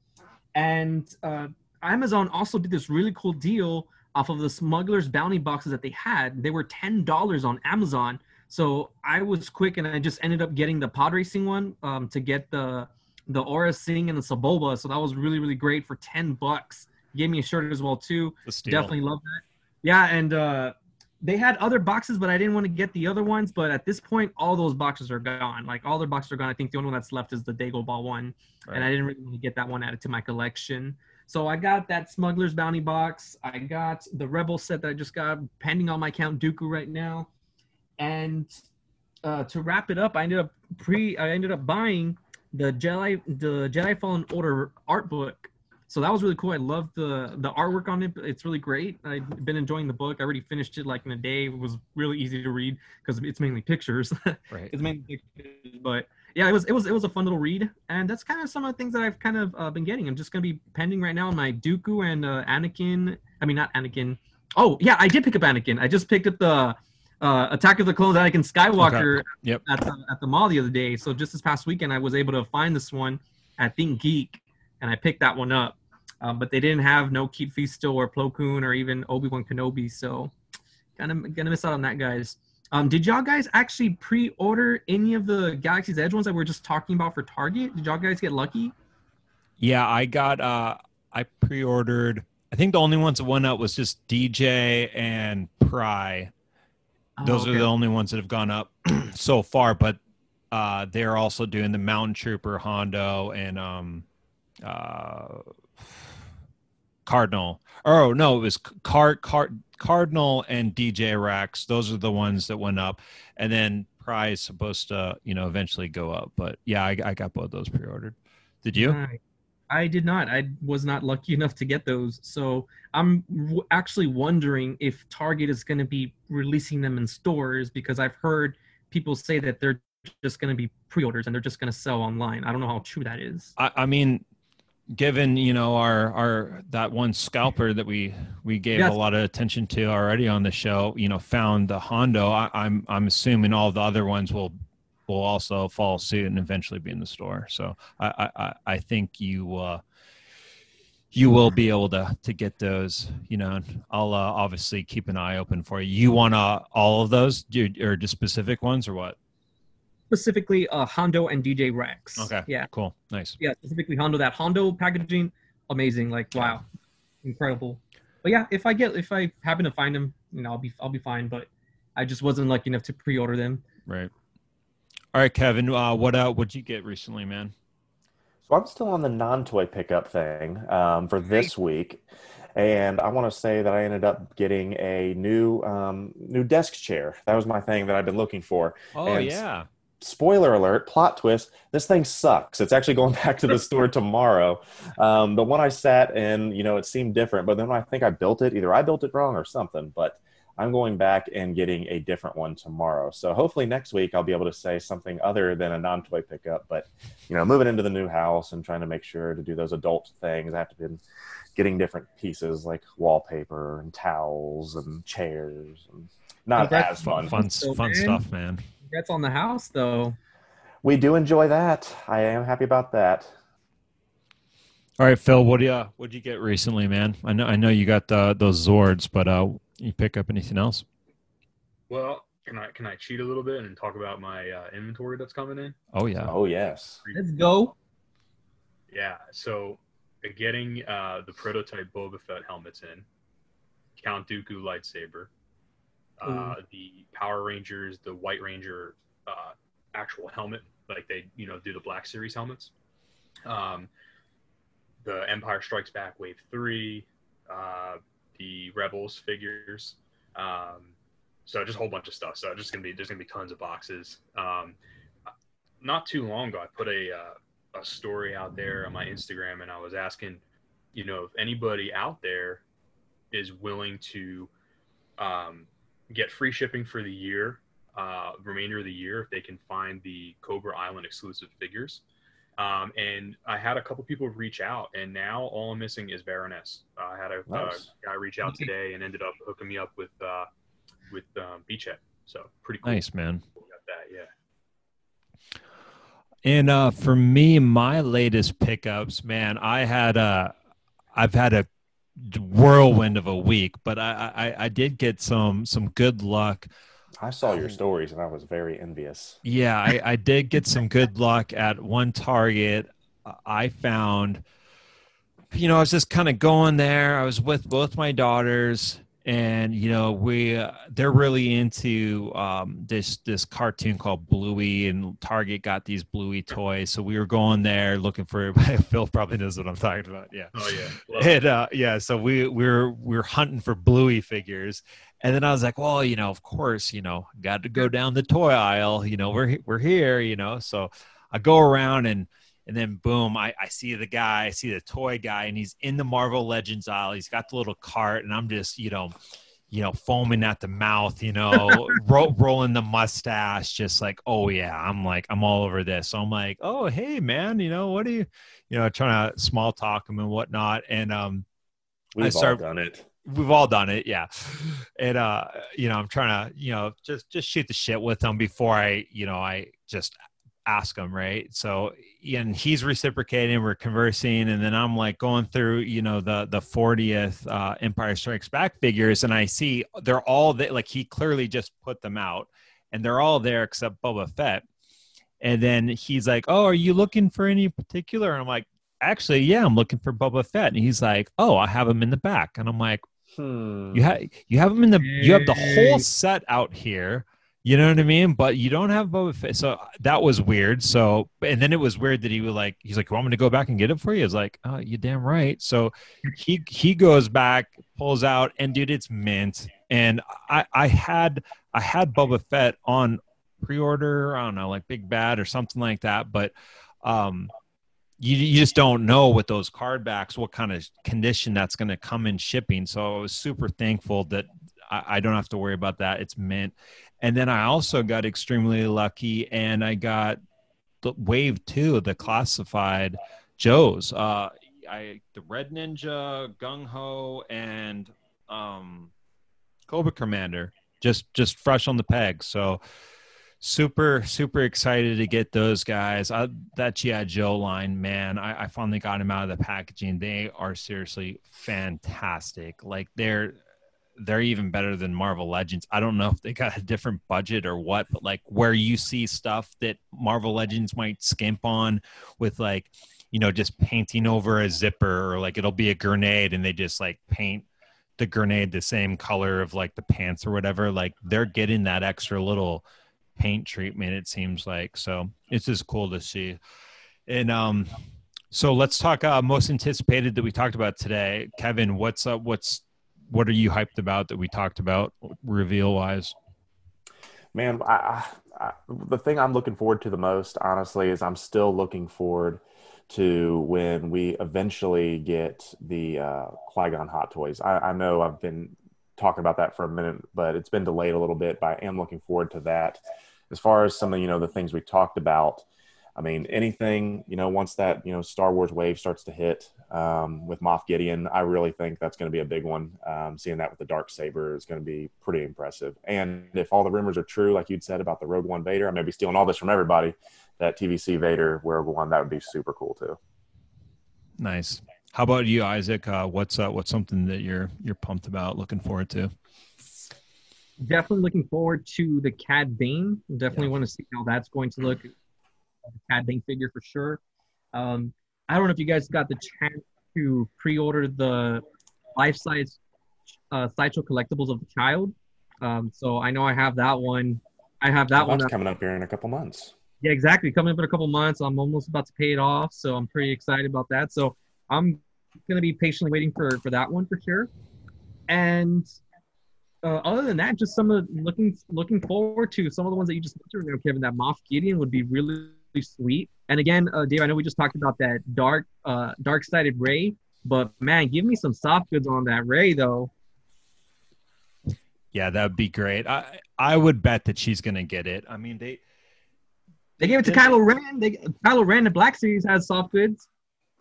and uh, Amazon also did this really cool deal off of the Smuggler's Bounty boxes that they had. They were ten dollars on Amazon. So I was quick and I just ended up getting the pod racing one um, to get the the Aurra Sing and the Sebulba. So that was really really great for ten bucks. Gave me a shirt as well too. Definitely love that. Yeah, and uh, they had other boxes, but I didn't want to get the other ones. But at this point, all those boxes are gone. Like all their boxes are gone. I think the only one that's left is the Dagobah one, and I didn't really want to get that one added to my collection. So I got that Smuggler's Bounty box. I got the Rebel set that I just got pending on my Count Dooku right now, and uh, to wrap it up, I ended up pre. I ended up buying the Jedi the Jedi Fallen Order art book. So that was really cool. I love the the artwork on it. It's really great. I've been enjoying the book. I already finished it like in a day. It was really easy to read because it's mainly pictures. Right. it's mainly pictures, but yeah, it was it was it was a fun little read, and that's kind of some of the things that I've kind of uh, been getting. I'm just gonna be pending right now on my Dooku and uh, Anakin. I mean, not Anakin. Oh yeah, I did pick up Anakin. I just picked up the uh, Attack of the Clones Anakin Skywalker Yep. at the, at the mall the other day. So just this past weekend, I was able to find this one at Think Geek, and I picked that one up. Um, but they didn't have no Fisto or Plo Koon or even Obi Wan Kenobi, so kind of gonna miss out on that, guys. Um, did y'all guys actually pre-order any of the Galaxy's Edge ones that we are just talking about for Target? Did y'all guys get lucky? Yeah, I got uh I pre-ordered I think the only ones that went out was just DJ and Pry. Those Oh, are the only ones that have gone up so far, but uh they're also doing the Mountain Trooper Hondo and um uh Cardinal. Oh no, it was Card Card Cardinal and DJ Rex. Those are the ones that went up, and then Prize supposed to you know eventually go up. But yeah, I, I got both those pre-ordered. Did you? I did not. I was not lucky enough to get those. So I'm w- actually wondering if Target is going to be releasing them in stores because I've heard people say that they're just going to be pre-orders and they're just going to sell online. I don't know how true that is. I, I mean, given you know our our that one scalper that we we gave Yes. a lot of attention to already on the show, you know, found the Hondo. I, I'm I'm assuming all the other ones will will also follow suit and eventually be in the store. So I I, I- think you. uh you will be able to to get those you know i'll uh, obviously keep an eye open for you you want uh, all of those Do- or just specific ones or what Specifically, uh, Hondo and DJ Rex. okay Yeah. cool nice Yeah. Specifically, Hondo. That Hondo packaging, amazing. Like, wow, incredible. But yeah, if I get if I happen to find them, you know, I'll be I'll be fine. But I just wasn't lucky enough to pre-order them. right all right kevin uh what uh what'd you get recently man So I'm still on the non-toy pickup thing um, for this week, and I want to say that I ended up getting a new um, new desk chair. That was my thing that I've been looking for. oh And yeah Spoiler alert! Plot twist: This thing sucks. It's actually going back to the store tomorrow. Um, the one I sat in, you know, it seemed different, but then I think I built it. Either I built it wrong or something. But I'm going back and getting a different one tomorrow. So hopefully next week I'll be able to say something other than a non-toy pickup. But you know, moving into the new house and trying to make sure to do those adult things, I have to be getting different pieces like wallpaper and towels and chairs. And not Congrats. as fun. fun So, fun man. stuff man That's on the house, though. We do enjoy that. I am happy about that. all right phil what do you what'd you get recently man i know i know you got uh, those zords but uh you pick up anything else Well, can I can I cheat a little bit and talk about my uh, inventory that's coming in? oh yeah Oh yes. Let's go. Yeah, so uh, getting uh, the prototype Boba Fett helmets in, Count Dooku lightsaber, uh, the Power Rangers, the White Ranger uh, actual helmet, like they you know do the Black Series helmets, um, the Empire Strikes Back Wave Three, uh, the Rebels figures. Um, so just a whole bunch of stuff. So just gonna be there's gonna be tons of boxes. Um, not too long ago, I put a uh, a story out there on my Instagram, and I was asking, you know, if anybody out there is willing to um, get free shipping for the year, uh, remainder of the year, if they can find the Cobra Island exclusive figures. Um, and I had a couple people reach out, and now all I'm missing is Baroness. Uh, I had a uh, guy reach out today and ended up hooking me up with uh, with um, Beachhead. So pretty cool. nice man got that, yeah. And uh, for me, my latest pickups, man, I had a, I've had a whirlwind of a week, but I, I, I did get some some good luck. I saw your um, stories and I was very envious. Yeah, I, I did get some good luck at one target. I found, you know, I was just kind of going there. I was with both my daughters, and you know we uh, they're really into um, this this cartoon called Bluey, and Target got these Bluey toys, so we were going there looking for. Phil probably knows what I'm talking about. Yeah. Oh yeah. Love. And uh, yeah, so we we were we were hunting for Bluey figures, and then I was like, well, you know, of course, you know, got to go down the toy aisle. You know, we're we're here, you know. So I go around and and then boom, I, I see the guy, I see the toy guy, and he's in the Marvel Legends aisle. He's got the little cart, and I'm just, you know, you know, foaming at the mouth, you know, ro- rolling the mustache, just like, oh yeah, I'm like, I'm all over this. So I'm like, oh hey man, you know, what are you, you know, trying to small talk him and whatnot, and um, We've I start- all done it. we've all done it yeah and uh you know i'm trying to you know just just shoot the shit with him before i you know i just ask him right? So and he's reciprocating we're conversing and then i'm like going through you know the the 40th uh empire strikes back figures and i see they're all there like he clearly just put them out and they're all there except boba fett. And then he's like oh are you looking for any particular? And i'm like actually yeah i'm looking for boba fett. And he's like oh i have him in the back. And i'm like Hmm. you have you have them in the you have the whole set out here. You know what I mean? But you don't have Boba Fett. So that was weird. So and then it was weird that he was like, he's like, "You want me to go back and get it for you?" Was like, "Oh, you damn right." So he he goes back, pulls out, and dude, it's mint. And I I had I had Boba Fett on pre-order. I don't know, like Big Bad or something like that. But um, you, you just don't know with those card backs what kind of condition that's going to come in shipping. So I was super thankful that I, I don't have to worry about that. It's mint. And then I also got extremely lucky and I got the wave two, of the classified Joes. Uh, I the Red Ninja, Gung Ho, and um, Cobra Commander just just fresh on the peg. So super super excited to get those guys I, that gi joe line man I, I finally got them out of the packaging they are seriously fantastic like they're they're even better than marvel legends. I don't know if they got a different budget or what but like where you see stuff that marvel legends might skimp on with like you know just painting over a zipper or like it'll be a grenade and they just like paint the grenade the same color of like the pants or whatever like they're getting that extra little paint treatment it seems like. So it's just cool to see. And um so let's talk uh most anticipated that we talked about today. Kevin what's up? What's what are you hyped about that we talked about reveal wise Man, I, I, the thing I'm looking forward to the most, honestly, is I'm still looking forward to when we eventually get the uh, Qui Gon Hot Toys. I, I know I've been talking about that for a minute, but it's been delayed a little bit. But I am looking forward to that. As far as some of you know the things we talked about, I mean, anything, you know, once that, you know, Star Wars wave starts to hit um, with Moff Gideon, I really think that's going to be a big one. Um, seeing that with the Dark Saber is going to be pretty impressive. And if all the rumors are true, like you'd said about the Rogue One Vader, I may be stealing all this from everybody. That TVC Vader Rogue One, that would be super cool too. nice how about you isaac uh what's uh what's something that you're you're pumped about looking forward to Definitely looking forward to the Cad Bane. Definitely want to see how that's going to look. The Cad Bane figure for sure. Um, I don't know if you guys got the chance to pre-order the life-size uh, Sideshow collectibles of the child. Um, so I know I have that one. I have that one. Coming up here in a couple months. Yeah, exactly. Coming up in a couple months. I'm almost about to pay it off, so I'm pretty excited about that. So I'm gonna be patiently waiting for for that one for sure. And uh, other than that, just some of looking looking forward to some of the ones that you just mentioned, Kevin. That Moff Gideon would be really sweet. And again, uh, Dave, I know we just talked about that dark uh dark sided Rey, but man, give me some soft goods on that Rey though. yeah that would be great i i would bet that she's gonna get it i mean they They gave it to Did- Kylo Ren. They Kylo Ren, the Black Series has soft goods.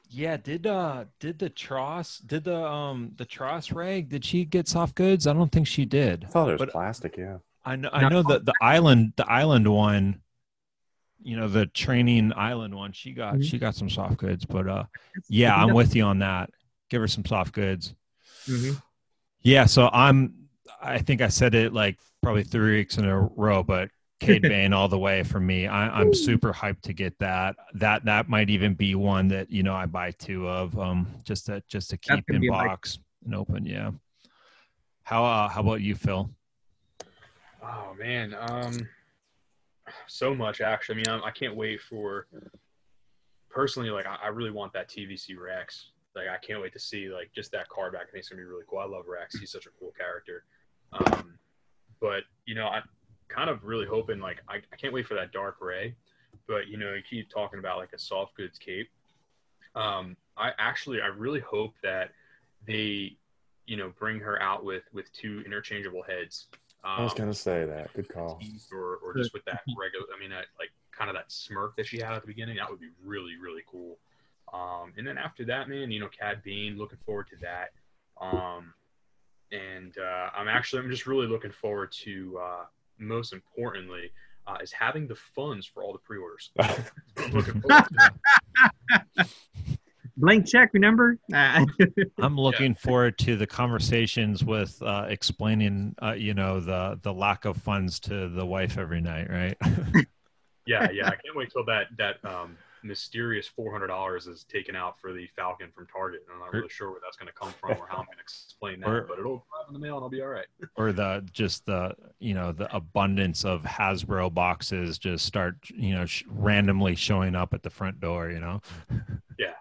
Yeah, did uh did the TROS did the um the TROS rag did she get soft goods? I don't think she did. I thought it was But- plastic. Yeah. I know I know that the island the island one, you know, the training island one, she got Mhm. she got some soft goods, but uh yeah, I'm with you on that. Give her some soft goods. Mhm. Yeah, so I'm I think I said it like probably three weeks in a row, but Cad Bane all the way for me. I, I'm super hyped to get that. That that might even be one that you know I buy two of, um, just to just to keep in be a box and open. Yeah. How uh, how about you, Phil? Oh man, um, so much actually. I mean, I'm, I can't wait for. Personally, like I, I really want that TVC Rex. Like I can't wait to see like just that car back. I think it's gonna be really cool. I love Rex. He's such a cool character. Um, but you know, I'm kind of really hoping like I, I can't wait for that Dark Rey. But you know, you keep talking about like a soft goods cape. Um, I actually I really hope that they, you know, bring her out with with two interchangeable heads. I was Um, going to say that. Good call. or, or just with that regular i mean that like kind of that smirk that she had at the beginning that would be really really cool um and then after that man you know cad bane looking forward to that um and uh i'm actually i'm just really looking forward to uh most importantly uh, is having the funds for all the pre-orders I'm looking forward. Blank check, remember? I'm looking forward to the conversations with uh, explaining, uh, you know, the the lack of funds to the wife every night, right? yeah yeah i can't wait till that that um mysterious $400 is taken out for the falcon from target and i'm not really sure where that's going to come from or how i'm going to explain that Or- but it'll arrive in the mail and i'll be all right or the just the you know the abundance of Hasbro boxes just start you know sh- randomly showing up at the front door. You know. yeah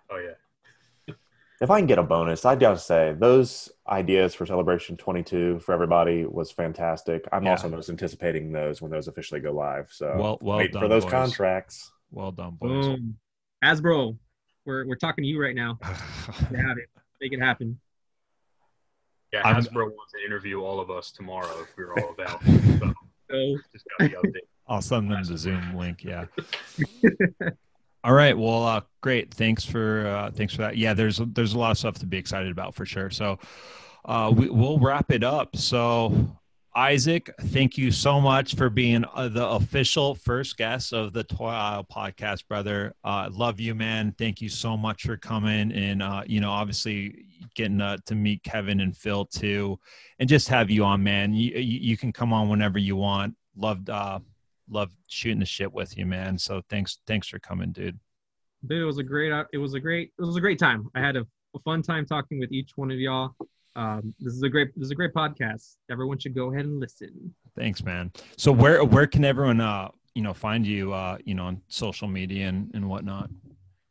If I can get a bonus, I'd gotta say those ideas for Celebration 22 for everybody was fantastic. I'm Yeah. also most anticipating those when those officially go live. So Well, well wait done, for those boys. contracts. Well done, boys. boom. Hasbro, we're, we're talking to you right now. You have it. Make it happen. Yeah, I'm- Hasbro wants to interview all of us tomorrow if we're all available. So So, just got the update. I'll send them the Zoom link. Yeah. All right. Well, uh, great. Thanks for uh, thanks for that. Yeah, there's there's a lot of stuff to be excited about for sure. So uh, we, we'll wrap it up. So Isaac, thank you so much for being uh, the official first guest of the Toy Aisle podcast, brother. Uh, love you, man. Thank you so much for coming and uh, you know obviously getting uh, to meet Kevin and Phil too, and just have you on, man. You you, you can come on whenever you want. Loved uh, loved shooting the shit with you, man. So thanks thanks for coming, dude. dude, it was a great, it was a great, it was a great time. I had a, a fun time talking with each one of y'all. Um, this is a great, this is a great podcast. Everyone should go ahead and listen. Thanks, man. So where where can everyone uh you know find you uh you know on social media and, and whatnot?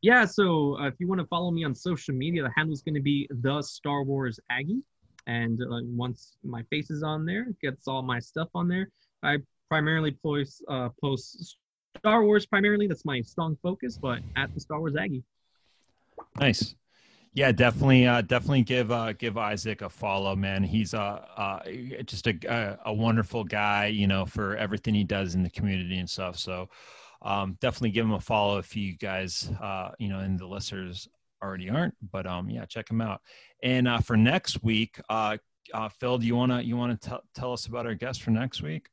Yeah, so uh, if you want to follow me on social media, the handle is going to be the Star Wars Aggie, and uh, once my face is on there, gets all my stuff on there. I primarily post uh, post Star Wars primarily. That's my strong focus, but at the Star Wars Aggie. Nice. Yeah, definitely, uh, definitely give uh, give Isaac a follow, man. He's uh, uh, just a, a wonderful guy, you know, for everything he does in the community and stuff. So, um, definitely give him a follow if you guys, uh, you know, and the listeners already aren't. But um, yeah, check him out. And uh, for next week, uh, uh, Phil, do you wanna you wanna tell tell us about our guest for next week?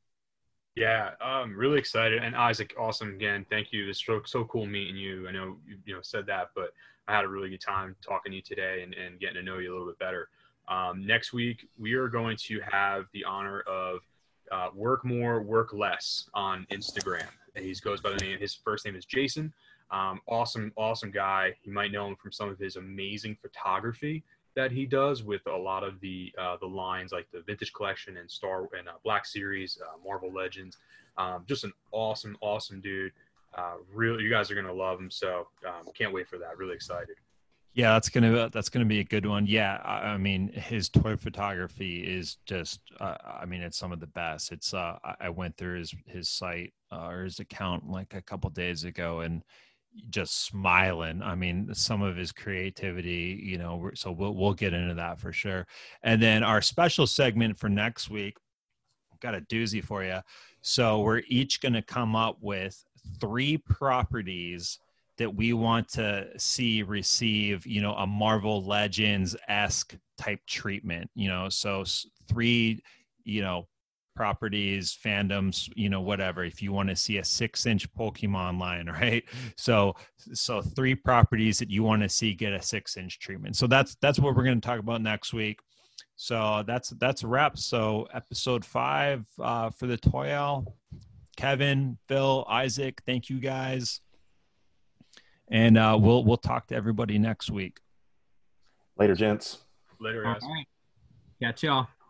Yeah, I'm really excited. And Isaac, awesome again. Thank you. It's so, so cool meeting you. I know you, you know said that, but I had a really good time talking to you today and, and getting to know you a little bit better. Um, next week, we are going to have the honor of uh, Work More, Work Less on Instagram. He goes by the name, his first name is Jason. Um, awesome, awesome guy. You might know him from some of his amazing photography that he does with a lot of the uh, the lines like the Vintage Collection and Star and uh, Black Series, uh, Marvel Legends. Um, just an awesome, awesome dude. Uh, really, you guys are gonna love him. So um, can't wait for that. Really excited. Yeah, that's gonna that's gonna be a good one. Yeah, I, I mean, his toy photography is just, uh, I mean, it's some of the best. It's uh, I- I went through his his site uh, or his account like a couple days ago and just smiling. I mean, some of his creativity, you know. So we'll we'll get into that for sure. And then our special segment for next week, got a doozy for you. So we're each gonna come up with three properties that we want to see receive, you know, a Marvel Legends esque type treatment, you know, so three, you know, properties, fandoms, you know, whatever. If you want to see a six inch Pokemon line, right? So, so three properties that you want to see get a six inch treatment. So that's that's what we're going to talk about next week. So that's that's a wrap. So episode five uh, for the Toy Aisle. Kevin, Phil, Isaac, thank you guys and uh, we'll we'll talk to everybody next week. Later, gents. Later, guys. right. Catch y'all.